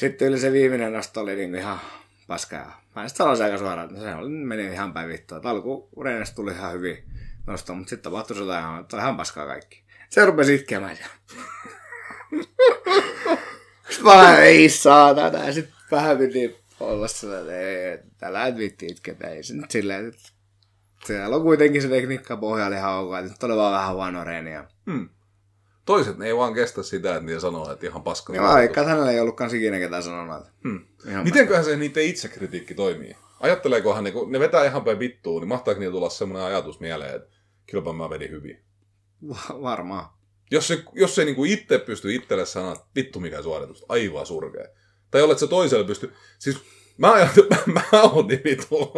Sitten yli se viimeinen nosto oli niin ihan paskaa. Mä sitten sanoisin aika suoraan, että se oli, meni ihan päin vittua. Että alkureenista tuli ihan hyvin nosto, mutta sitten tapahtui se ihan, ihan paskaa kaikki. Se rupesi itkemään siellä. Sitten mä ei saatana. Ja sitten vähän piti olla sillä, että älä et vitti itketä. Ei se nyt silleen, että siellä on kuitenkin se tekniikka pohjalla ihan ok. Nyt oli vaan vähän huono reeni. Ja... Hmm. Toiset ne ei vaan kestä sitä, että ne sanoo, että ihan paska. Mä veikkaan, että hänellä ei ollut kans ikinä ketään sanonut. Että... Hmm. Ihan Mitenköhän se niiden itsekritiikki toimii? Ajatteleekohan ne, kun ne vetää ihan päin vittuun, niin mahtaako niillä tulla semmoinen ajatus mieleen, että kylläpä mä vedin hyvin. Va- varmaan. Jos se, jos se niinku itse pystyy itselle sanoa, että vittu mikä suoritus, aivan surkea. Tai olet se toiselle pysty... Siis mä ajattelen, mä oon niin vittu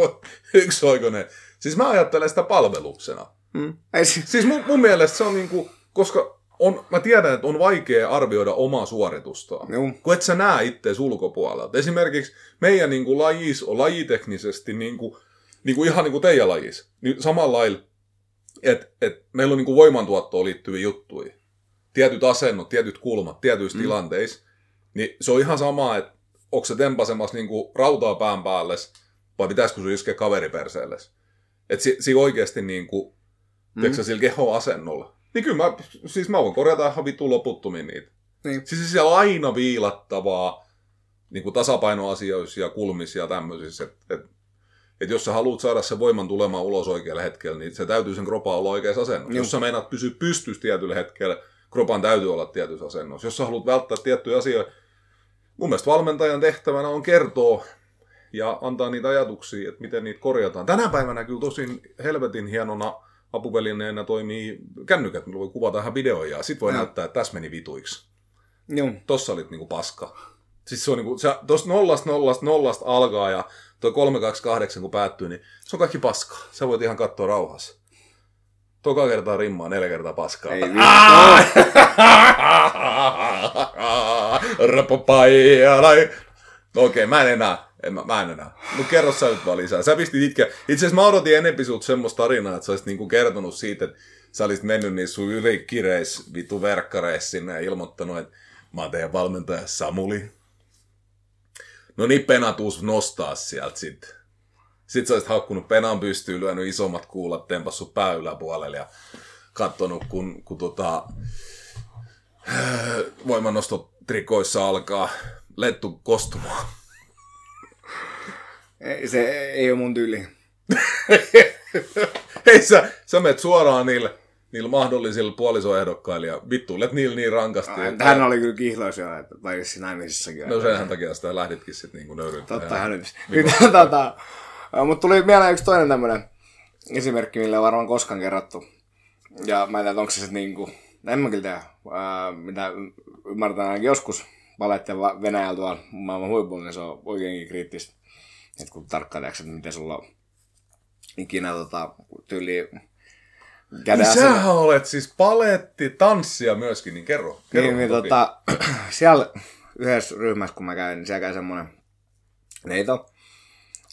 yksioikoinen. Siis mä ajattelen sitä palveluksena. Mm. Ei siis... Siis mun, mun mielestä se on niinku, koska on, mä tiedän, että on vaikea arvioida omaa suoritustaan. Joo. Kun et sä näe ittees ulkopuolelta. Esimerkiksi meidän niinku lajis on lajiteknisesti niinku, niinku ihan niin kuin teidän lajis. Niin samalla lailla, että et meillä on niinku voimantuottoon liittyviä juttuja. Tietyt asennot, tietyt kulmat, tietyissä mm. tilanteissa. Niin se on ihan sama, että onko se tempasemassa niinku rautaa pään päälle vai pitäisikö sun iskeä kaveriperseelle. Että si, si oikeasti niinku, mm. tiedätkö, sillä keho-asennolla. Niin kyllä mä, siis mä voin korjata ihan vittu loputtomiin niitä. Niin. Siis siellä on aina viilattavaa niin kuin tasapainoasioissa ja kulmissa ja tämmöisissä. Että et, et jos sä haluat saada sen voiman tulemaan ulos oikealla hetkellä, niin se täytyy sen kropan olla oikeassa asennossa. Joo. Jos sä meinaat pysyä pystyssä tietyllä hetkellä, kropan täytyy olla tietyssä asennossa. Jos sä haluat välttää tiettyjä asioita, mun mielestä valmentajan tehtävänä on kertoa ja antaa niitä ajatuksia, että miten niitä korjataan. Tänä päivänä kyllä tosin helvetin hienona apuvälineenä toimii kännykät, millä voi kuvata ihan videoja ja sit voi Joo. näyttää, että tässä meni vituiksi Joo. tossa olit niinku paska. Siis se on niinku, se, tosta nollasta nollasta nollasta alkaa ja toi 328 kun päättyy, niin se on kaikki paskaa. Sä voit ihan katsoa rauhassa. Toka kertaa rimmaa, neljä kertaa paskaa. Ei okei, mä en enää. En, mä, mä en enää. Mut kerro sä nyt vaan lisää. Sä pistit itkeä. Itse asiassa mä odotin enempi sut semmoista tarinaa, että sä olisit niinku kertonut siitä, että sä olisit mennyt niissä sun ylikireis, vitu verkkareissa sinne ja ilmoittanut, että mä oon teidän valmentaja Samuli. No niin, penatuus nostaa sieltä sitten. Sitten sä olisit haukkunut penan pystyyn, lyönyt isommat kuulat, tempassut pää yläpuolelle ja kattonut, kun, kun tota, voimannostotrikoissa alkaa lettu kostumaan. Ei, se ei ole mun tyyli. Hei sä, sä menet suoraan niille, niillä mahdollisilla puolisoehdokkailla ja vittuilet niillä niin rankasti. että... Hän oli kyllä kihloisia, että tai siinä naimisissakin. No senhän takia sitä lähditkin sitten niinku nöyryyttää. Totta hän Nyt, tota, mutta tuli mieleen yksi toinen tämmöinen esimerkki, millä on varmaan koskaan kerrottu. Ja mä en tiedä, onko se sitten niinku, en mä kyllä tiedä, mitä ymmärtää ainakin joskus valette Venäjällä tuolla maailman huipulla, niin se on oikeinkin kriittistä. Että kun tarkkaan että miten sulla on ikinä tota, tyyli käden niin sähän olet siis paletti, tanssia myöskin, niin kerro. kerro niin, niin tota, siellä yhdessä ryhmässä, kun mä käyn, niin siellä käy semmoinen neito.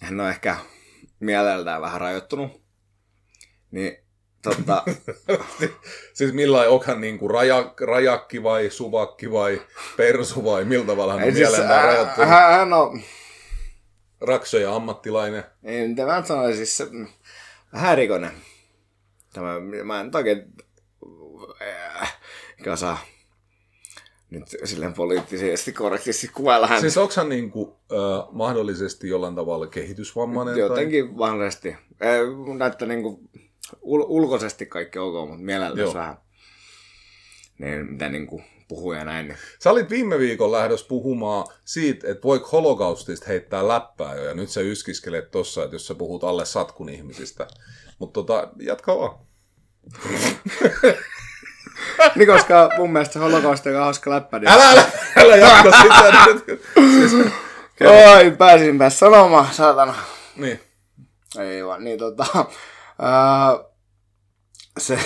Hän on ehkä mieleltään vähän rajoittunut. Niin Totta. siis millainen, onhan niinku raja, rajakki vai suvakki vai persu vai miltä tavalla hän on siis, mielellään rajoittunut? Hän, hän on... Raksoja ammattilainen. Ei, mitä mä sanoin, siis se, vähän erikoinen. Tämä, mä en oikein äh, kasa nyt silleen poliittisesti korrektisti kuvailla hän. Siis onko hän niinku, äh, mahdollisesti jollain tavalla kehitysvammainen? Jotenkin tai? mahdollisesti. Äh, näyttää niinku ul- ulkoisesti kaikki ok, mutta mieleltä vähän niin, mitä niin kuin puhuu ja näin. Sä olit viime viikon lähdössä puhumaan siitä, että voiko holokaustista heittää läppää jo, ja nyt sä yskiskelet tossa, että jos sä puhut alle satkun ihmisistä. Mutta tota, jatka vaan. niin koska mun mielestä se holokausti on hauska läppä. Niin... Älä, älä, älä jatka sitä nyt. Siis, Oi, pääsinpä sanomaan, saatana. Niin. Ei vaan, niin tota... Uh, se,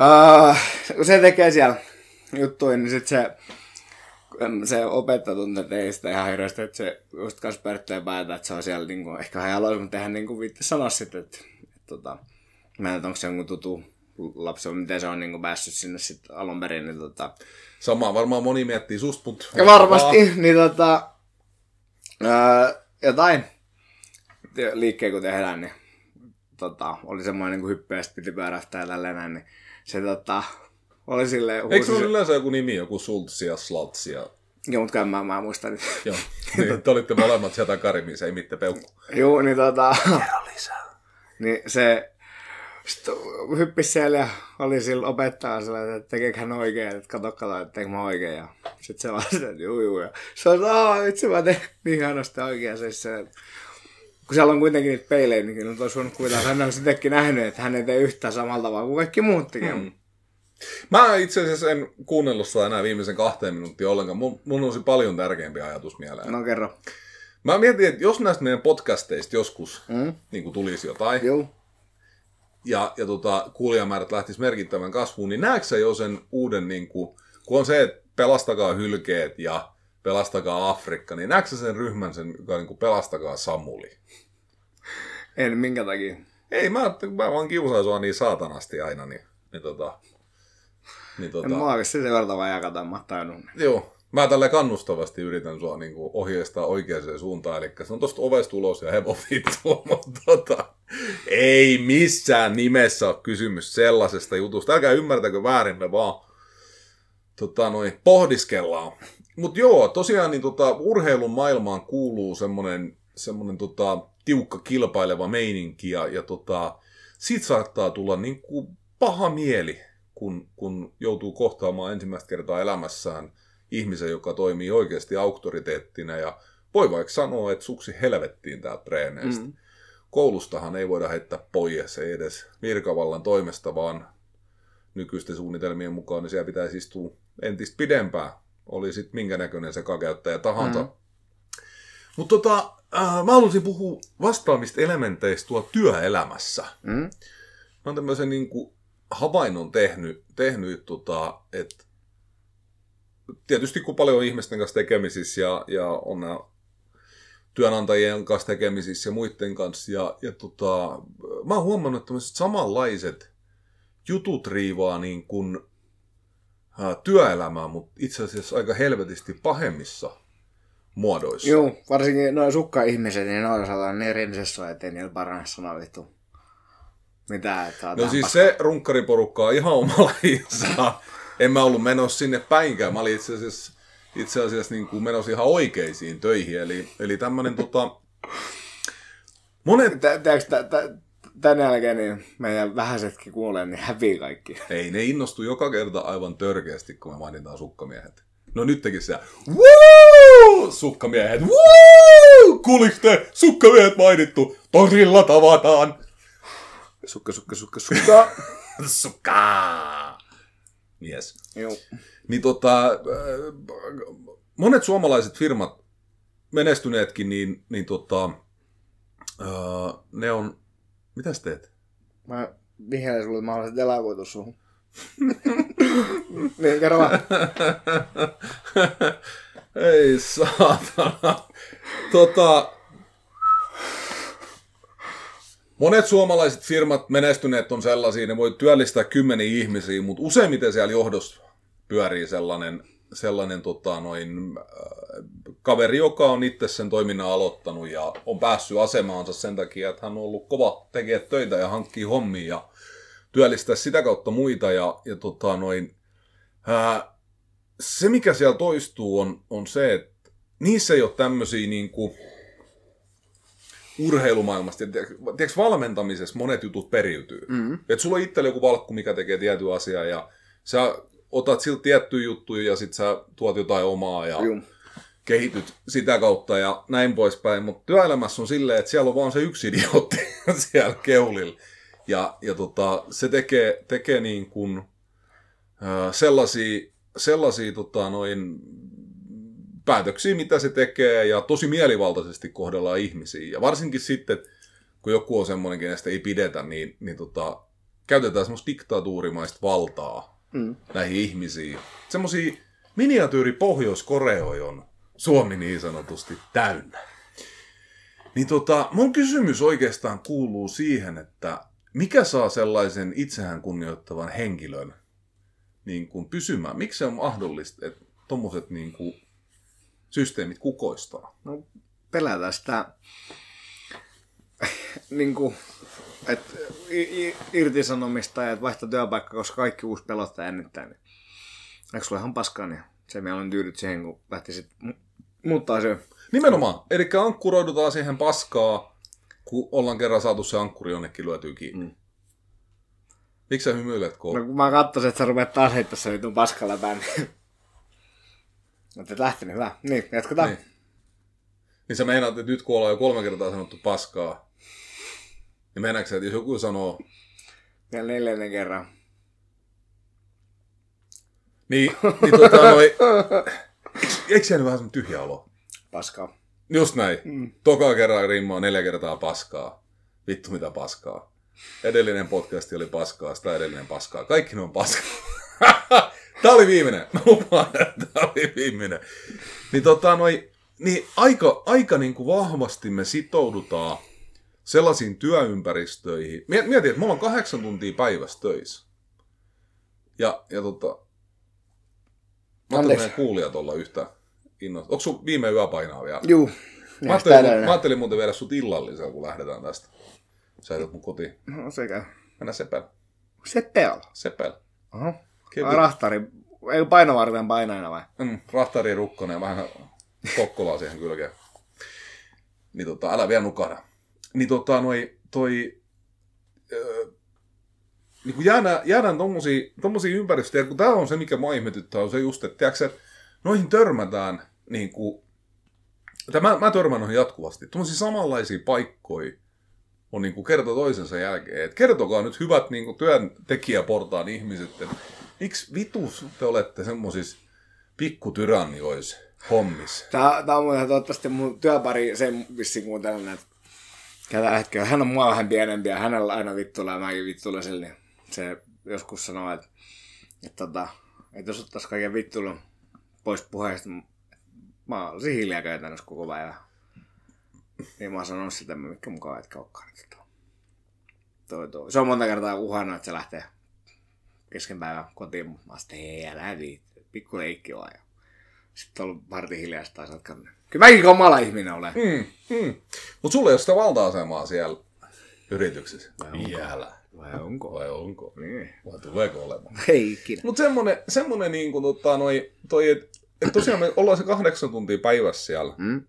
uh, kun se tekee siellä juttuja, niin sitten se, se opettaja ei sitä ihan hirveästi, että se just kanssa pärttää päätä, että se on siellä niin kuin, ehkä ihan aloin, mutta eihän niin kuin viitti sanoa sitten, että, että, tota, mä en tiedä, onko se jonkun tutu lapsi, miten se on niin kuin päässyt sinne sitten alun perin. Niin tota... Samaa varmaan moni miettii susta, mutta... Ja varmasti, vaan. niin tota, ää, jotain liikkeen kun tehdään, niin tota, oli semmoinen niin hyppy ja piti pyörähtää ja tälleen niin se tota, oli silleen... Eikö se ole yleensä joku nimi, joku Sultsi ja Slatsi ja... Joo, mutta mä, mä muistan nyt. Joo, niin, te olitte molemmat sieltä Karimiin, se ei mitään peukku. Joo, niin tota... Kerro lisää. Niin se sitten hyppisi siellä ja oli sillä opettaa sillä, että tekeekö hän oikein, että katso, katso, että teekö mä oikein. Ja sitten se vastasi, että juu, juu. Ja se on, että itse mä teen niin hienosti oikein. Se, se, kun siellä on kuitenkin niitä peilejä, niin kyllä olisi voinut kuvitella, että hän on sittenkin nähnyt, että hän ei tee yhtään samalla tavalla kuin kaikki muut tekee. Hmm. Mä itse asiassa en kuunnellut sitä enää viimeisen kahteen minuuttia ollenkaan. Mun, mun olisi paljon tärkeämpi ajatus mieleen. No kerro. Mä mietin, että jos näistä meidän podcasteista joskus mm. niin kuin tulisi jotain, Joo. ja, ja tota, kuulijamäärät lähtis merkittävän kasvuun, niin näetkö sä jo sen uuden, niin kuin, kun on se, että pelastakaa hylkeet ja Pelastakaa Afrikka, niin näetkö sen ryhmän, sen, joka niin kuin Pelastakaa Samuli? En, minkä takia? Ei, mä, mä vaan kiusaan sua niin saatanasti aina, niin, niin tota... Niin tota... En mä oikeasti sen verran vaan jakata, mä tajunnut. Joo, mä tälle kannustavasti yritän sua niin kuin ohjeistaa oikeaan suuntaan, eli se on tosta ovesta ulos ja hevo vittu, mutta tota, ei missään nimessä ole kysymys sellaisesta jutusta. Älkää ymmärtäkö väärin, me vaan tota, noin, pohdiskellaan mutta joo, tosiaan niin tota, urheilun maailmaan kuuluu semmoinen semmonen, tota, tiukka kilpaileva meininki ja, ja tota, siitä saattaa tulla niin kuin paha mieli, kun, kun joutuu kohtaamaan ensimmäistä kertaa elämässään ihmisen, joka toimii oikeasti auktoriteettina ja voi vaikka sanoa, että suksi helvettiin tää treeneistä. Mm. Koulustahan ei voida heittää pois, ei edes virkavallan toimesta, vaan nykyisten suunnitelmien mukaan niin siellä pitäisi istua entistä pidempään oli sitten minkä näköinen se kakeutta tahansa. Mm. Mutta tota, äh, mä haluaisin puhua vastaamista elementeistä tuolla työelämässä. Mm. Mä oon tämmöisen niin kuin, havainnon tehnyt, tehnyt tota, että tietysti kun paljon on ihmisten kanssa tekemisissä ja, ja on nämä työnantajien kanssa tekemisissä ja muiden kanssa. Ja, ja tota, mä oon huomannut, että samanlaiset jutut riivaa niin kuin työelämää, mutta itse asiassa aika helvetisti pahemmissa muodoissa. Joo, varsinkin noin sukka-ihmiset, niin noin saadaan niin rinsessä, ettei niillä parane sanoa vittu. Mitä, että No siis paskaa. se runkkariporukka on ihan omalla en mä ollut menossa sinne päinkään. Mä olin itse asiassa, itse asiassa niin kuin menossa ihan oikeisiin töihin. Eli, eli tämmöinen tota... Monet... tän jälkeen niin meidän vähäisetkin kuulee, niin hävii kaikki. Ei, ne innostu joka kerta aivan törkeästi, kun me mainitaan sukkamiehet. No nyt teki se, Woo! Sukkamiehet, Woo! Kuuliks te? Sukkamiehet mainittu. Torilla tavataan. Sukka, sukka, sukka, sukka. Sukka! Yes. Joo. Niin tota, äh, monet suomalaiset firmat, menestyneetkin, niin, niin tota, äh, ne on... Mitäs teet? Mä vihjailen sulle, että mä haluaisin delagoitu suhun. niin, kerro vaan. Ei saatana. Tota, monet suomalaiset firmat menestyneet on sellaisia, ne voi työllistää kymmeniä ihmisiä, mutta useimmiten siellä johdossa pyörii sellainen, sellainen tota, noin, äh, kaveri, joka on itse sen toiminnan aloittanut ja on päässyt asemaansa sen takia, että hän on ollut kova tekee töitä ja hankkii hommia ja työllistää sitä kautta muita. Ja, ja tota, noin, ää, se, mikä siellä toistuu, on, on se, että niissä ei ole tämmöisiä niin kuin, urheilumaailmasta. Tiedätkö, valmentamisessa monet jutut periytyy. Mm-hmm. Että sulla on itsellä joku valkku, mikä tekee tietyn asiaa ja sä otat siltä tiettyjä juttuja ja sit sä tuot jotain omaa ja Juu. kehityt sitä kautta ja näin poispäin. Mutta työelämässä on silleen, että siellä on vaan se yksi idiootti siellä keulilla. Ja, ja tota, se tekee, tekee niin kuin, äh, sellaisia, sellaisia tota, noin, päätöksiä, mitä se tekee, ja tosi mielivaltaisesti kohdellaan ihmisiä. Ja varsinkin sitten, kun joku on semmoinen, kenestä ei pidetä, niin, niin tota, käytetään semmoista diktatuurimaista valtaa mm. näihin ihmisiin. Semmoisia miniatyyri Pohjois-Koreoja on Suomi niin sanotusti täynnä. Niin tota, mun kysymys oikeastaan kuuluu siihen, että mikä saa sellaisen itseään kunnioittavan henkilön niin kuin pysymään? Miksi se on mahdollista, että tuommoiset niin kuin systeemit kukoistaa? No, pelätään sitä, niin kuin, että irtisanomista ja että vaihtaa työpaikka, koska kaikki uusi pelottaa jännittää. Niin. Eikö sulla ihan paskaa, niin se meillä on tyydyt siihen, kun lähtisit mu- muuttaa se. Nimenomaan. Eli ankkuroidutaan siihen paskaa, kun ollaan kerran saatu se ankkuri jonnekin lyötyä kiinni. Mm. Miksi sä hymyilet, kun... No, kun mä katsoin, että sä rupeat taas heittää sen vitun paskalla päin. niin- Mutta et lähtenyt, hyvä. Niin, jatketaan. Niin. Niin sä meinaat, että nyt kun ollaan jo kolme kertaa sanottu paskaa, niin sä, että jos joku sanoo, Vielä neljännen kerran. niin, niin tota noi, eikö, siellä vähän semmoinen tyhjä olo? Paskaa. Just näin. Mm. Toka kerran rimmaa neljä kertaa paskaa. Vittu mitä paskaa. Edellinen podcasti oli paskaa, sitä edellinen paskaa. Kaikki ne on paskaa. Tää oli viimeinen. Mä lupaan, että tää oli viimeinen. Niin tota noi, niin aika, aika niin kuin vahvasti me sitoudutaan sellaisiin työympäristöihin. Miet- Mieti, että mulla on kahdeksan tuntia päivässä töissä. Ja, ja tota... Mä ajattelin, meidän kuulijat olla yhtä innostunut. Onko sun viime yö painaa vielä? Juu. Mä ajattelin, mä ajattelin muuten viedä sut illallisella, kun lähdetään tästä. Sä jätät mun kotiin. No sekä. Mennä sepel. Sepel. Sepel. Oho. Kevyt. Ai rahtari. Ei painovarten painaina vai? Mm, rahtari rukkonen ja vähän kokkolaa siihen kylkeen. Niin tota, älä vielä nukahda. Niin tota, noi, toi... Öö, niin kun jäädään, jäädään tommosia, tommosia ympäristöjä, kun tää on se, mikä mua ihmetyttää, on se just, että, tiiäks, että noihin törmätään niin kuin, tai mä, mä törmään noihin jatkuvasti. Tuommoisia samanlaisia paikkoja on niin kuin kerta toisensa jälkeen. Et kertokaa nyt hyvät niin kuin työntekijäportaan ihmiset, että miksi vitus te olette semmoisissa pikkutyrannioissa hommissa? Tää, tää on muuten toivottavasti mun työpari sen vissiin kuuntelen näitä. Tällä hetkellä. Hän on mua vähän pienempi ja hänellä aina vittuilla ja mäkin vittuilla sille. Niin se joskus sanoo, että, että, tota, että jos ottais kaiken vittuilun pois puheesta, mä olisin hiljaa käytännössä koko päivä. Niin mä oon sanonut sitä, mikä mukaan et kaukkaan. Että toi, toi. Se on monta kertaa uhannut, että se lähtee kesken päivän kotiin, mutta mä oon sitten, hei, älä viitti, pikku leikki vaan. Sitten on ollut vartin hiljaista taas jatkanut. Kyllä mäkin kamala ihminen olen. Mm, mm. Mutta sulla ei ole sitä valta-asemaa siellä yrityksessä. Vielä. Vai onko? Vai onko? Niin. Vai tuleeko olemaan? Ei ikinä. Mutta semmonen, semmonen niin kuin, tota, noi, toi, että et tosiaan me ollaan se kahdeksan tuntia päivässä siellä Mm?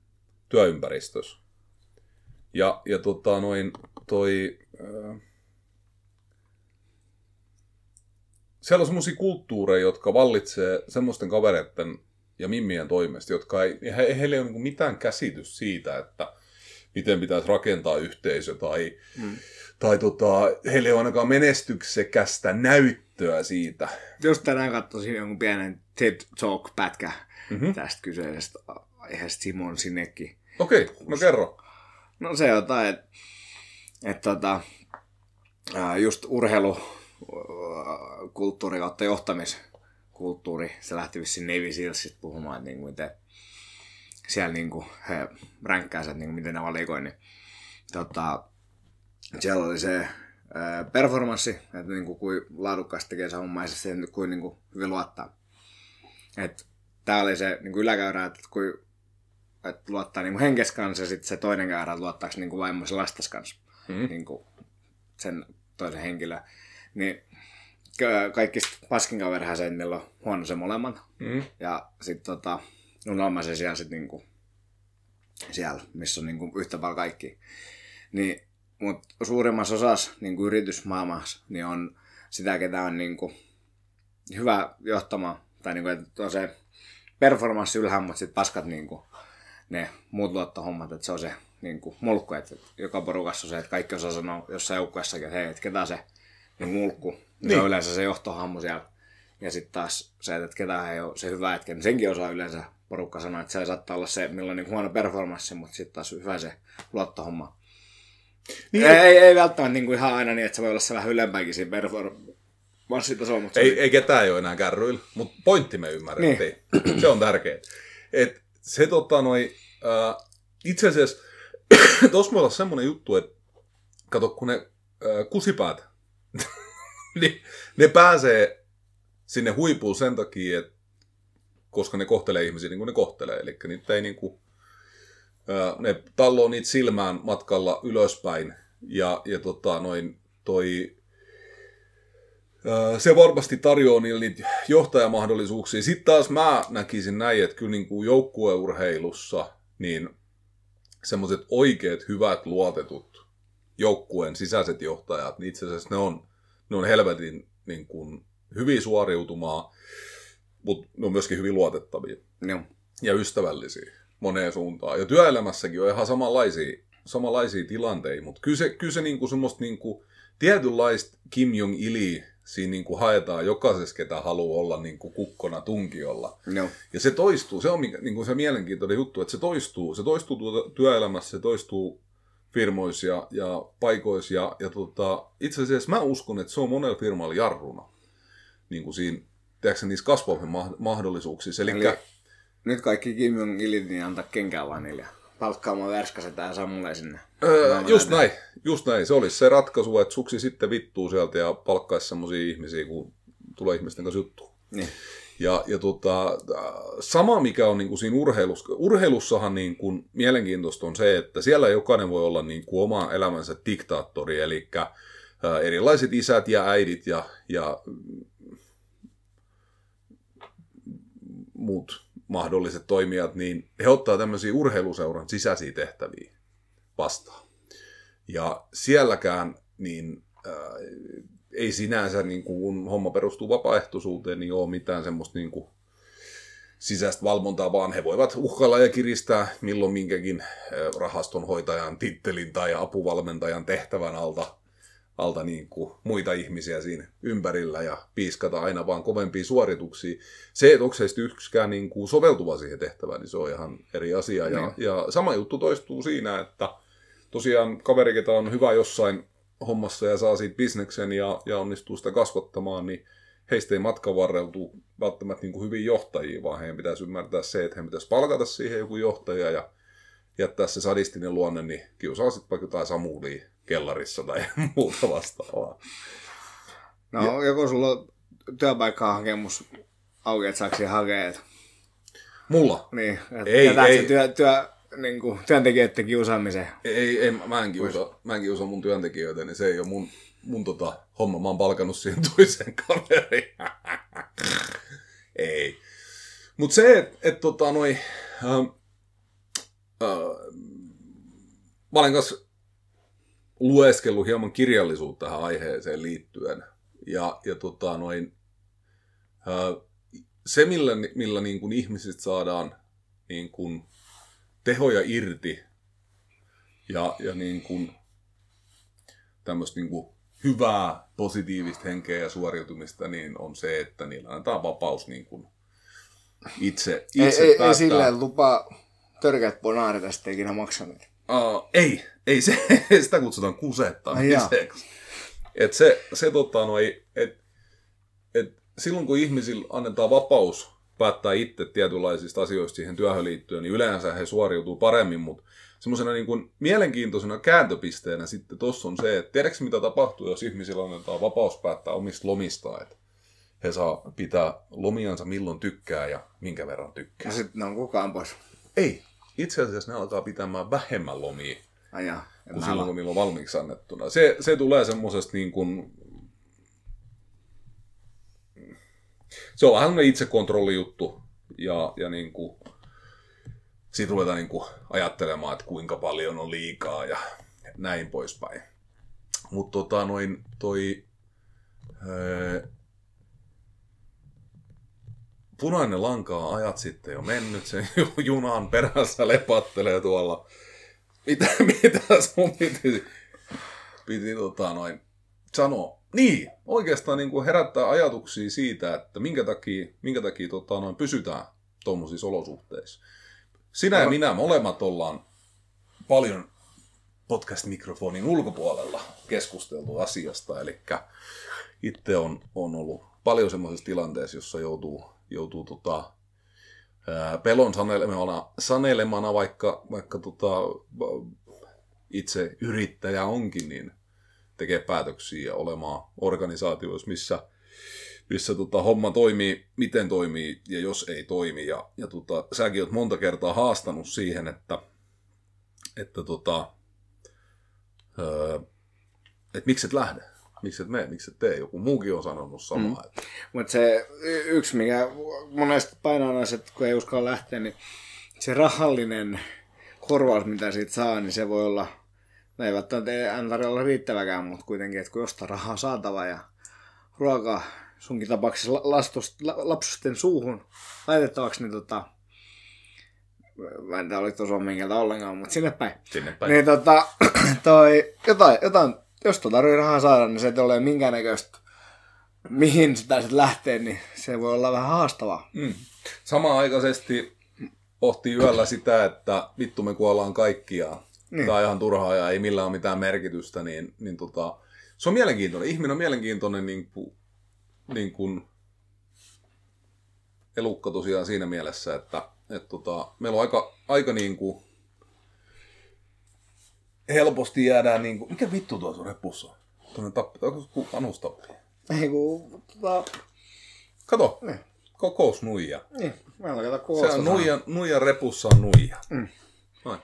työympäristössä. Ja, ja tota, noin, toi... Äh, siellä on semmoisia kulttuureja, jotka vallitsee semmoisten kavereiden ja mimmien toimesta, jotka ei, he, heillä ei ole niin mitään käsitys siitä, että miten pitäisi rakentaa yhteisö tai, mm. tai tota, heillä ei ole ainakaan menestyksekästä näyttöä siitä. Just tänään katsoisin jonkun pienen TED Talk-pätkä mm-hmm. tästä kyseisestä aiheesta Simon Sinekki. Okei, okay, no kerro. No se jotain, että et, tota, just urheilu kulttuuri kautta johtamiskulttuuri, se lähti vissiin Navy Sealsista puhumaan, että niin kuin miten siellä niin kuin he ränkkäänsä, niin kuin miten ne valikoi, niin tota, siellä oli se performanssi, että niin kuin, kuin laadukkaasti tekee se homma ja se kuin, niin kuin hyvin luottaa. Että tämä oli se niin kuin yläkäyrä, että kuin että luottaa niin henkes kanssa ja sitten se toinen käyrä, että luottaako niin vaimossa lastas kanssa. Mm. Niin kuin sen toisen henkilön. Niin kaikista paskin kaverihan se, että niillä on huono se molemmat. Mm. Ja sitten tota, on se siellä sitten niinku, siellä, missä on niinku yhtä paljon kaikki. Niin, mutta suurimmassa osassa niinku yritysmaailmassa niin on sitä, ketä on niinku hyvä johtamaan. Tai niinku, että on se performanssi ylhäällä, mutta sitten paskat niinku, ne muut luottohommat, että se on se niinku, mulkku, että joka porukassa on se, että kaikki osaa sanoa jossain joukkueessakin, että hei, että ketä se niin mulkku. Niin. Se on yleensä se johtohammu siellä. Ja sitten taas se, että ketä ei ole se hyvä hetki, niin senkin osaa yleensä porukka sanoa, että se saattaa olla se, millä on niin huono performanssi, mutta sitten taas hyvä se luottohomma. Niin, ei, ei, ei, välttämättä niin kuin ihan aina niin, että se voi olla se vähän ylempäänkin siinä performanssitasolla. Mutta ei, ei ketään ei ole enää kärryillä, mutta pointti me ymmärrettiin. Niin. se on tärkeää. Et se tota noi, äh, itse asiassa tuossa voi olla semmoinen juttu, että kato kun ne äh, kusipäät niin, ne pääsee sinne huipuun sen takia, että koska ne kohtelee ihmisiä niin kuin ne kohtelee. Eli niitä ei niin kuin, ne talloo niitä silmään matkalla ylöspäin. Ja, ja tota, noin, toi, se varmasti tarjoaa niille niitä johtajamahdollisuuksia. Sitten taas mä näkisin näin, että kyllä niin kuin joukkueurheilussa niin semmoiset oikeat, hyvät, luotetut joukkueen sisäiset johtajat, niin itse asiassa ne on ne on helvetin niin kuin, hyvin suoriutumaa, mutta ne on myöskin hyvin luotettavia. No. Ja ystävällisiä moneen suuntaan. Ja työelämässäkin on ihan samanlaisia, samanlaisia tilanteita, mutta kyllä se, kyllä se niin kuin semmoista niin kuin, tietynlaista Kim Jong-ili siinä niin kuin haetaan jokaisessa, ketä haluaa olla niin kuin kukkona tunkiolla. No. Ja se toistuu, se on niin kuin se mielenkiintoinen juttu, että se toistuu. Se toistuu tuota työelämässä, se toistuu firmoissa ja, paikoissa. Ja, tota, itse asiassa mä uskon, että se on monella firmalla jarruna niin kuin siinä, tiedätkö, niissä kasvavien mahdollisuuksissa. Elikkä, Eli nyt kaikki Kim Jong Ilit niin antaa kenkää vaan niille palkkaamaan värskaset ja Samulle sinne. Öö, just näin, just näin. Se olisi se ratkaisu, että suksi sitten vittuu sieltä ja palkkaisi semmoisia ihmisiä, kun tulee ihmisten kanssa juttu. Niin. Ja, ja tota, sama mikä on niin kuin siinä urheilussa, urheilussahan niin kuin mielenkiintoista on se, että siellä jokainen voi olla niin kuin oma elämänsä diktaattori, eli erilaiset isät ja äidit ja, ja muut mahdolliset toimijat, niin he ottaa tämmöisiä urheiluseuran sisäisiä tehtäviä vastaan. Ja sielläkään niin ei sinänsä, niin kun homma perustuu vapaaehtoisuuteen, niin ole mitään semmoista niin kuin sisäistä valvontaa, vaan he voivat uhkailla ja kiristää milloin minkäkin rahastonhoitajan tittelin tai apuvalmentajan tehtävän alta, alta niin kuin muita ihmisiä siinä ympärillä ja piiskata aina vaan kovempia suorituksia. Se, että onko se yksikään niin kuin soveltuva siihen tehtävään, niin se on ihan eri asia. Ja, niin. ja sama juttu toistuu siinä, että tosiaan kaveri, ketä on hyvä jossain hommassa ja saa siitä bisneksen ja, ja onnistuu sitä kasvattamaan, niin heistä ei matkan varrella tule välttämättä niin kuin hyvin johtajia, vaan heidän pitäisi ymmärtää se, että heidän pitäisi palkata siihen joku johtaja ja jättää se sadistinen luonne, niin kiusaa sitten vaikka jotain samuulia kellarissa tai muuta vastaavaa. No, ja... joku sulla on työpaikkahakemus auki, että saako hakea? Mulla? Niin, että ei, ei. Työ, työ, niin kuin, työntekijöiden kiusaamiseen. Ei, ei mä, en kiusa, mä en kiusa mun työntekijöitä, niin se ei ole mun, mun tota, homma. Mä oon palkannut siihen toisen kaveriin. ei. Mutta se, että et, tota, noi, äh, äh, mä olen kanssa lueskellut hieman kirjallisuutta tähän aiheeseen liittyen. Ja, ja tota, noin, ää, se, millä, millä niin kuin ihmisistä saadaan niin kuin tehoja irti ja, ja niin kuin, tämmöistä niin kuin hyvää, positiivista henkeä ja suoriutumista, niin on se, että niillä annetaan vapaus niin kuin itse, itse ei, ei, ei silleen lupa törkeät bonaarit tästä ikinä maksaneet. Uh, ei, ei se, sitä kutsutaan kusettamiseksi. Et se, se tota, no, ei, et, et silloin kun ihmisillä annetaan vapaus päättää itse tietynlaisista asioista siihen työhön liittyen, niin yleensä he suoriutuu paremmin, mutta semmoisena niin kuin mielenkiintoisena kääntöpisteenä sitten tuossa on se, että tiedätkö mitä tapahtuu, jos ihmisillä annetaan vapaus päättää omista lomistaan, että he saa pitää lomiansa milloin tykkää ja minkä verran tykkää. Ja sitten ne on kukaan pois. Ei. Itse asiassa ne alkaa pitämään vähemmän lomia Ai jaa, kuin silloin, kun niillä on valmiiksi annettuna. Se, se tulee semmoisesta niin kuin... Se on vähän itsekontrollijuttu. Ja, ja niin kuin... Siitä ruvetaan niin kuin ajattelemaan, että kuinka paljon on liikaa ja näin poispäin. Mutta tota noin toi... Öö, punainen lanka on ajat sitten jo mennyt, sen ju- junan perässä lepattelee tuolla. Mitä, mitä sun piti, piti tota noin sanoa? Niin, oikeastaan niin kuin herättää ajatuksia siitä, että minkä takia, minkä takia tota noin pysytään tuommoisissa olosuhteissa. Sinä ja minä molemmat ollaan paljon podcast-mikrofonin ulkopuolella keskusteltu asiasta, eli itse on, on ollut paljon semmoisessa tilanteessa, jossa joutuu, joutuu tota, ää, pelon sanelemana, sanelemana vaikka, vaikka tota, itse yrittäjä onkin, niin tekee päätöksiä ja olemaan organisaatioissa, missä, missä tota, homma toimii, miten toimii ja jos ei toimi. Ja, ja tota, säkin oot monta kertaa haastanut siihen, että, että tota, öö, et miksi et lähde, miksi et mene, miksi et tee. Joku muukin on sanonut samaa. Mm. Mutta se yksi, mikä monesti painaa on se, että kun ei uskalla lähteä, niin se rahallinen korvaus, mitä siitä saa, niin se voi olla, no ei välttämättä olla riittäväkään, mutta kuitenkin, että kun jostain rahaa saatava ja ruoka sunkin tapauksessa la- lastus, la, lapsusten suuhun laitettavaksi, niin tota, mä en tiedä, oliko tuossa suomen ollenkaan, mutta sinne päin. sinne päin. Niin tota, toi, jotain, jotain, jos tuo tarvii rahaa saada, niin se ei ole minkäännäköistä, mihin sitä sitten lähtee, niin se voi olla vähän haastavaa. Mm. Samanaikaisesti pohtii yöllä sitä, että vittu me kuollaan kaikki ja Niin. tämä on ihan turhaa ja ei millään ole mitään merkitystä, niin, niin tota, se on mielenkiintoinen. Ihminen on mielenkiintoinen niin kuin, niin kuin elukka tosiaan siinä mielessä, että, että tota, meillä on aika, aika niin kuin helposti jäädään niin kuin, mikä vittu tuossa on repussa? Tuonne tappi, onko anustappi? Ei kun, tota, Kato, niin, kokousnuija. niin, mä en kato Se on nuija, nuija repussa on nuija. Mm. Noin.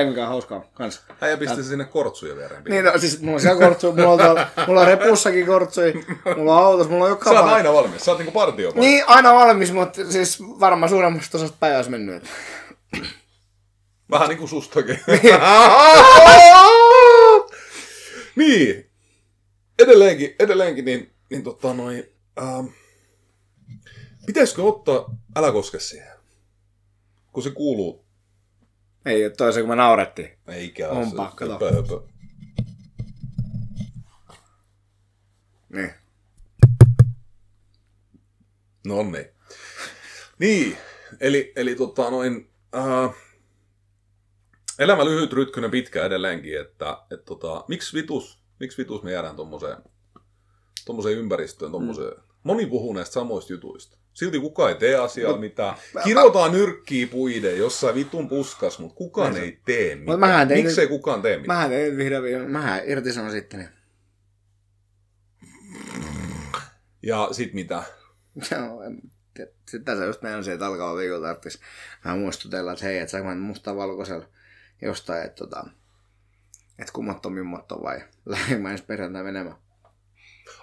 On hauskaa kans. Äijä pisti sinne kortsuja viereen. Niin, no, siis mulla on siellä kortsuja, mulla on, tuolla, mulla on repussakin kortsuja, mulla on autossa, mulla on joka Sä oot aina valmis. Sä oot niinku partio. Niin, aina valmis, mutta siis varmaan suuremmasta osasta päivää olisi mennyt. Vähän niinku sustakin. niin. Edelleenkin, edelleenkin niin, niin tota noin... Ähm, pitäisikö ottaa Älä koske siihen? Kun se kuuluu. Ei ole toisen, kun me naurettiin. Eikä Onpa, se, kato. höpö, höpö. Niin. No niin. Niin, eli, eli tota noin, äh, elämä lyhyt, rytkynen, pitkä edelleenkin, että et tota, miksi vitus, miksi vitus me jäädään tommoseen, tommoseen ympäristöön, tommoseen, mm. Moni puhuu näistä samoista jutuista. Silti kukaan ei tee asiaa mitään. Kirotaan nyrkkiä puiden jossain vitun puskas, mutta kukaan ei tee mitään. mähän tein Miksei kukaan tee mitään? Mähän tein vihdoin viimein, mähän irtisanon sitten. Niin. Ja sit mitä? Te- Sitten tässä just meidän että alkaa viikolla tarvitsisi vähän muistutella, että hei, että saanko mä musta valkoisella jostain, että tota, että kummat on mimmot on vai lähdin mä ensi perjantai menemään.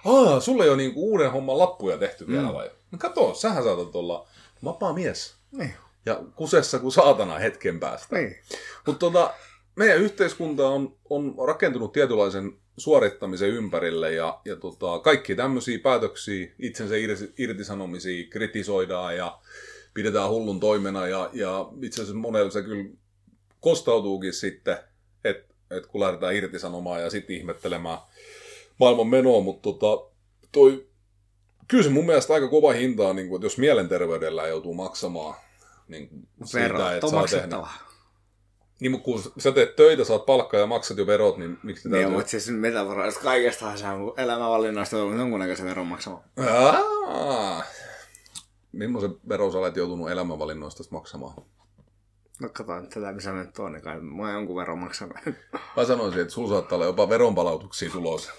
Aa, sulle ei ole niinku uuden homman lappuja tehty vielä Mm. vai? No kato, sähän saatat olla vapaa mies. Niin. Ja kusessa kuin saatana hetken päästä. Niin. Mutta tota, meidän yhteiskunta on, on rakentunut tietynlaisen suorittamisen ympärille ja, ja tota, kaikki tämmöisiä päätöksiä, itsensä irtisanomisia kritisoidaan ja pidetään hullun toimena ja, ja itse asiassa monella se kyllä kostautuukin sitten, että et kun lähdetään irtisanomaan ja sitten ihmettelemään maailman menoa, mutta tota, toi, kyllä se mun mielestä aika kova hinta on, niin kun, että jos mielenterveydellä joutuu maksamaan niin Vero, siitä, että saa tehdä. Niin, mutta kun sä teet töitä, saat palkkaa ja maksat jo verot, niin miksi niin, täytyy... mutta siis metafora, että kaikesta saa elämänvalinnoista on jonkunnäköisen veron maksamaan. Millaisen veron sä olet joutunut elämänvalinnoista maksamaan? No katsotaan tätä, missä nyt on, niin kai mä jonkun veron maksanut. Mä sanoisin, että sulla saattaa olla jopa veronpalautuksia tulossa.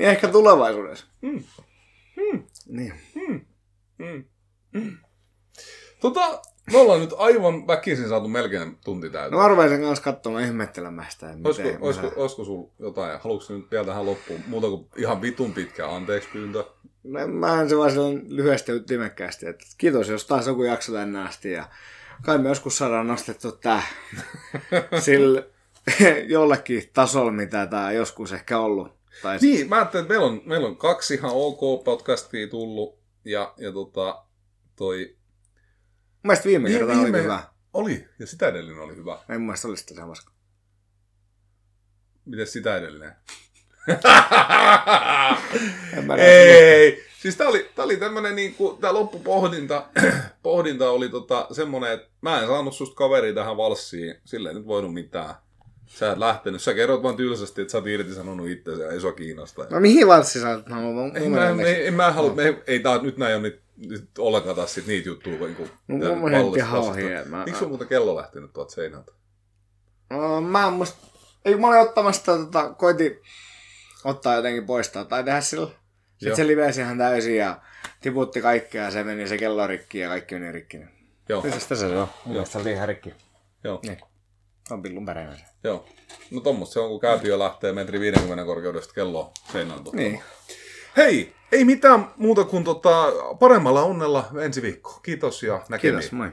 Ja ehkä tulevaisuudessa. Mm. Mm. Niin. Mm. Mm. Mm. Tota, me ollaan nyt aivan väkisin saatu melkein tunti täyteen. No arvaisin kanssa katsomaan ihmettelemään sitä. Olisiko, olisiko, olisiko sulla jotain, haluatko nyt vielä tähän loppuun muuta kuin ihan vitun pitkä anteeksi pyyntö? No, mä en se vaan lyhyesti ytimekkäästi, että kiitos jos taas joku jakso tänne asti ja kai me joskus saadaan nostettu tää sillä jollekin tasolla, mitä tää joskus ehkä ollut. Tai niin, mä ajattelin, että meillä on, meillä on kaksi ihan ok podcastia tullut ja, ja tota, toi mielestä viime niin, kerta viime... oli hyvä. Oli, ja sitä edellinen oli hyvä. En mun mielestä oli sitä samassa. Miten sitä edellinen? Ei, siis tää oli, tää oli tämmönen niinku, tää loppupohdinta pohdinta oli tota semmonen, että mä en saanut susta kaveri tähän valssiin, sillä ei nyt voinut mitään. Sä et lähtenyt, sä kerrot vaan tylsästi, että sä oot irtisanonut itse ja ei sua kiinnosta. No mihin valssi sä oot? No, ei, mä, en, ei, mä halua, me, ei tää nyt näin on nyt, nyt ollenkaan taas sit niitä juttuja. Niin kuin, no mun henki hauhii. Miksi sun muuten kello lähtenyt tuolta seinältä? No, mä en musta, ei mä olin ottamassa tota, koitin ottaa jotenkin poistaa tai tehdä sillä. Sitten Joo. se livesi ihan täysin ja tiputti kaikkea ja se meni se kello rikki ja kaikki meni rikki. Joo. Mitäs se on? Mun mielestä se oli ihan rikki. Joo. Niin. On pillun päreinen. Joo. No tommoista se on, kun käytiö lähtee metri 50 korkeudesta kello seinään Niin. Hei, ei mitään muuta kuin tota, paremmalla onnella ensi viikko. Kiitos ja näkemiin. Kiitos, moi.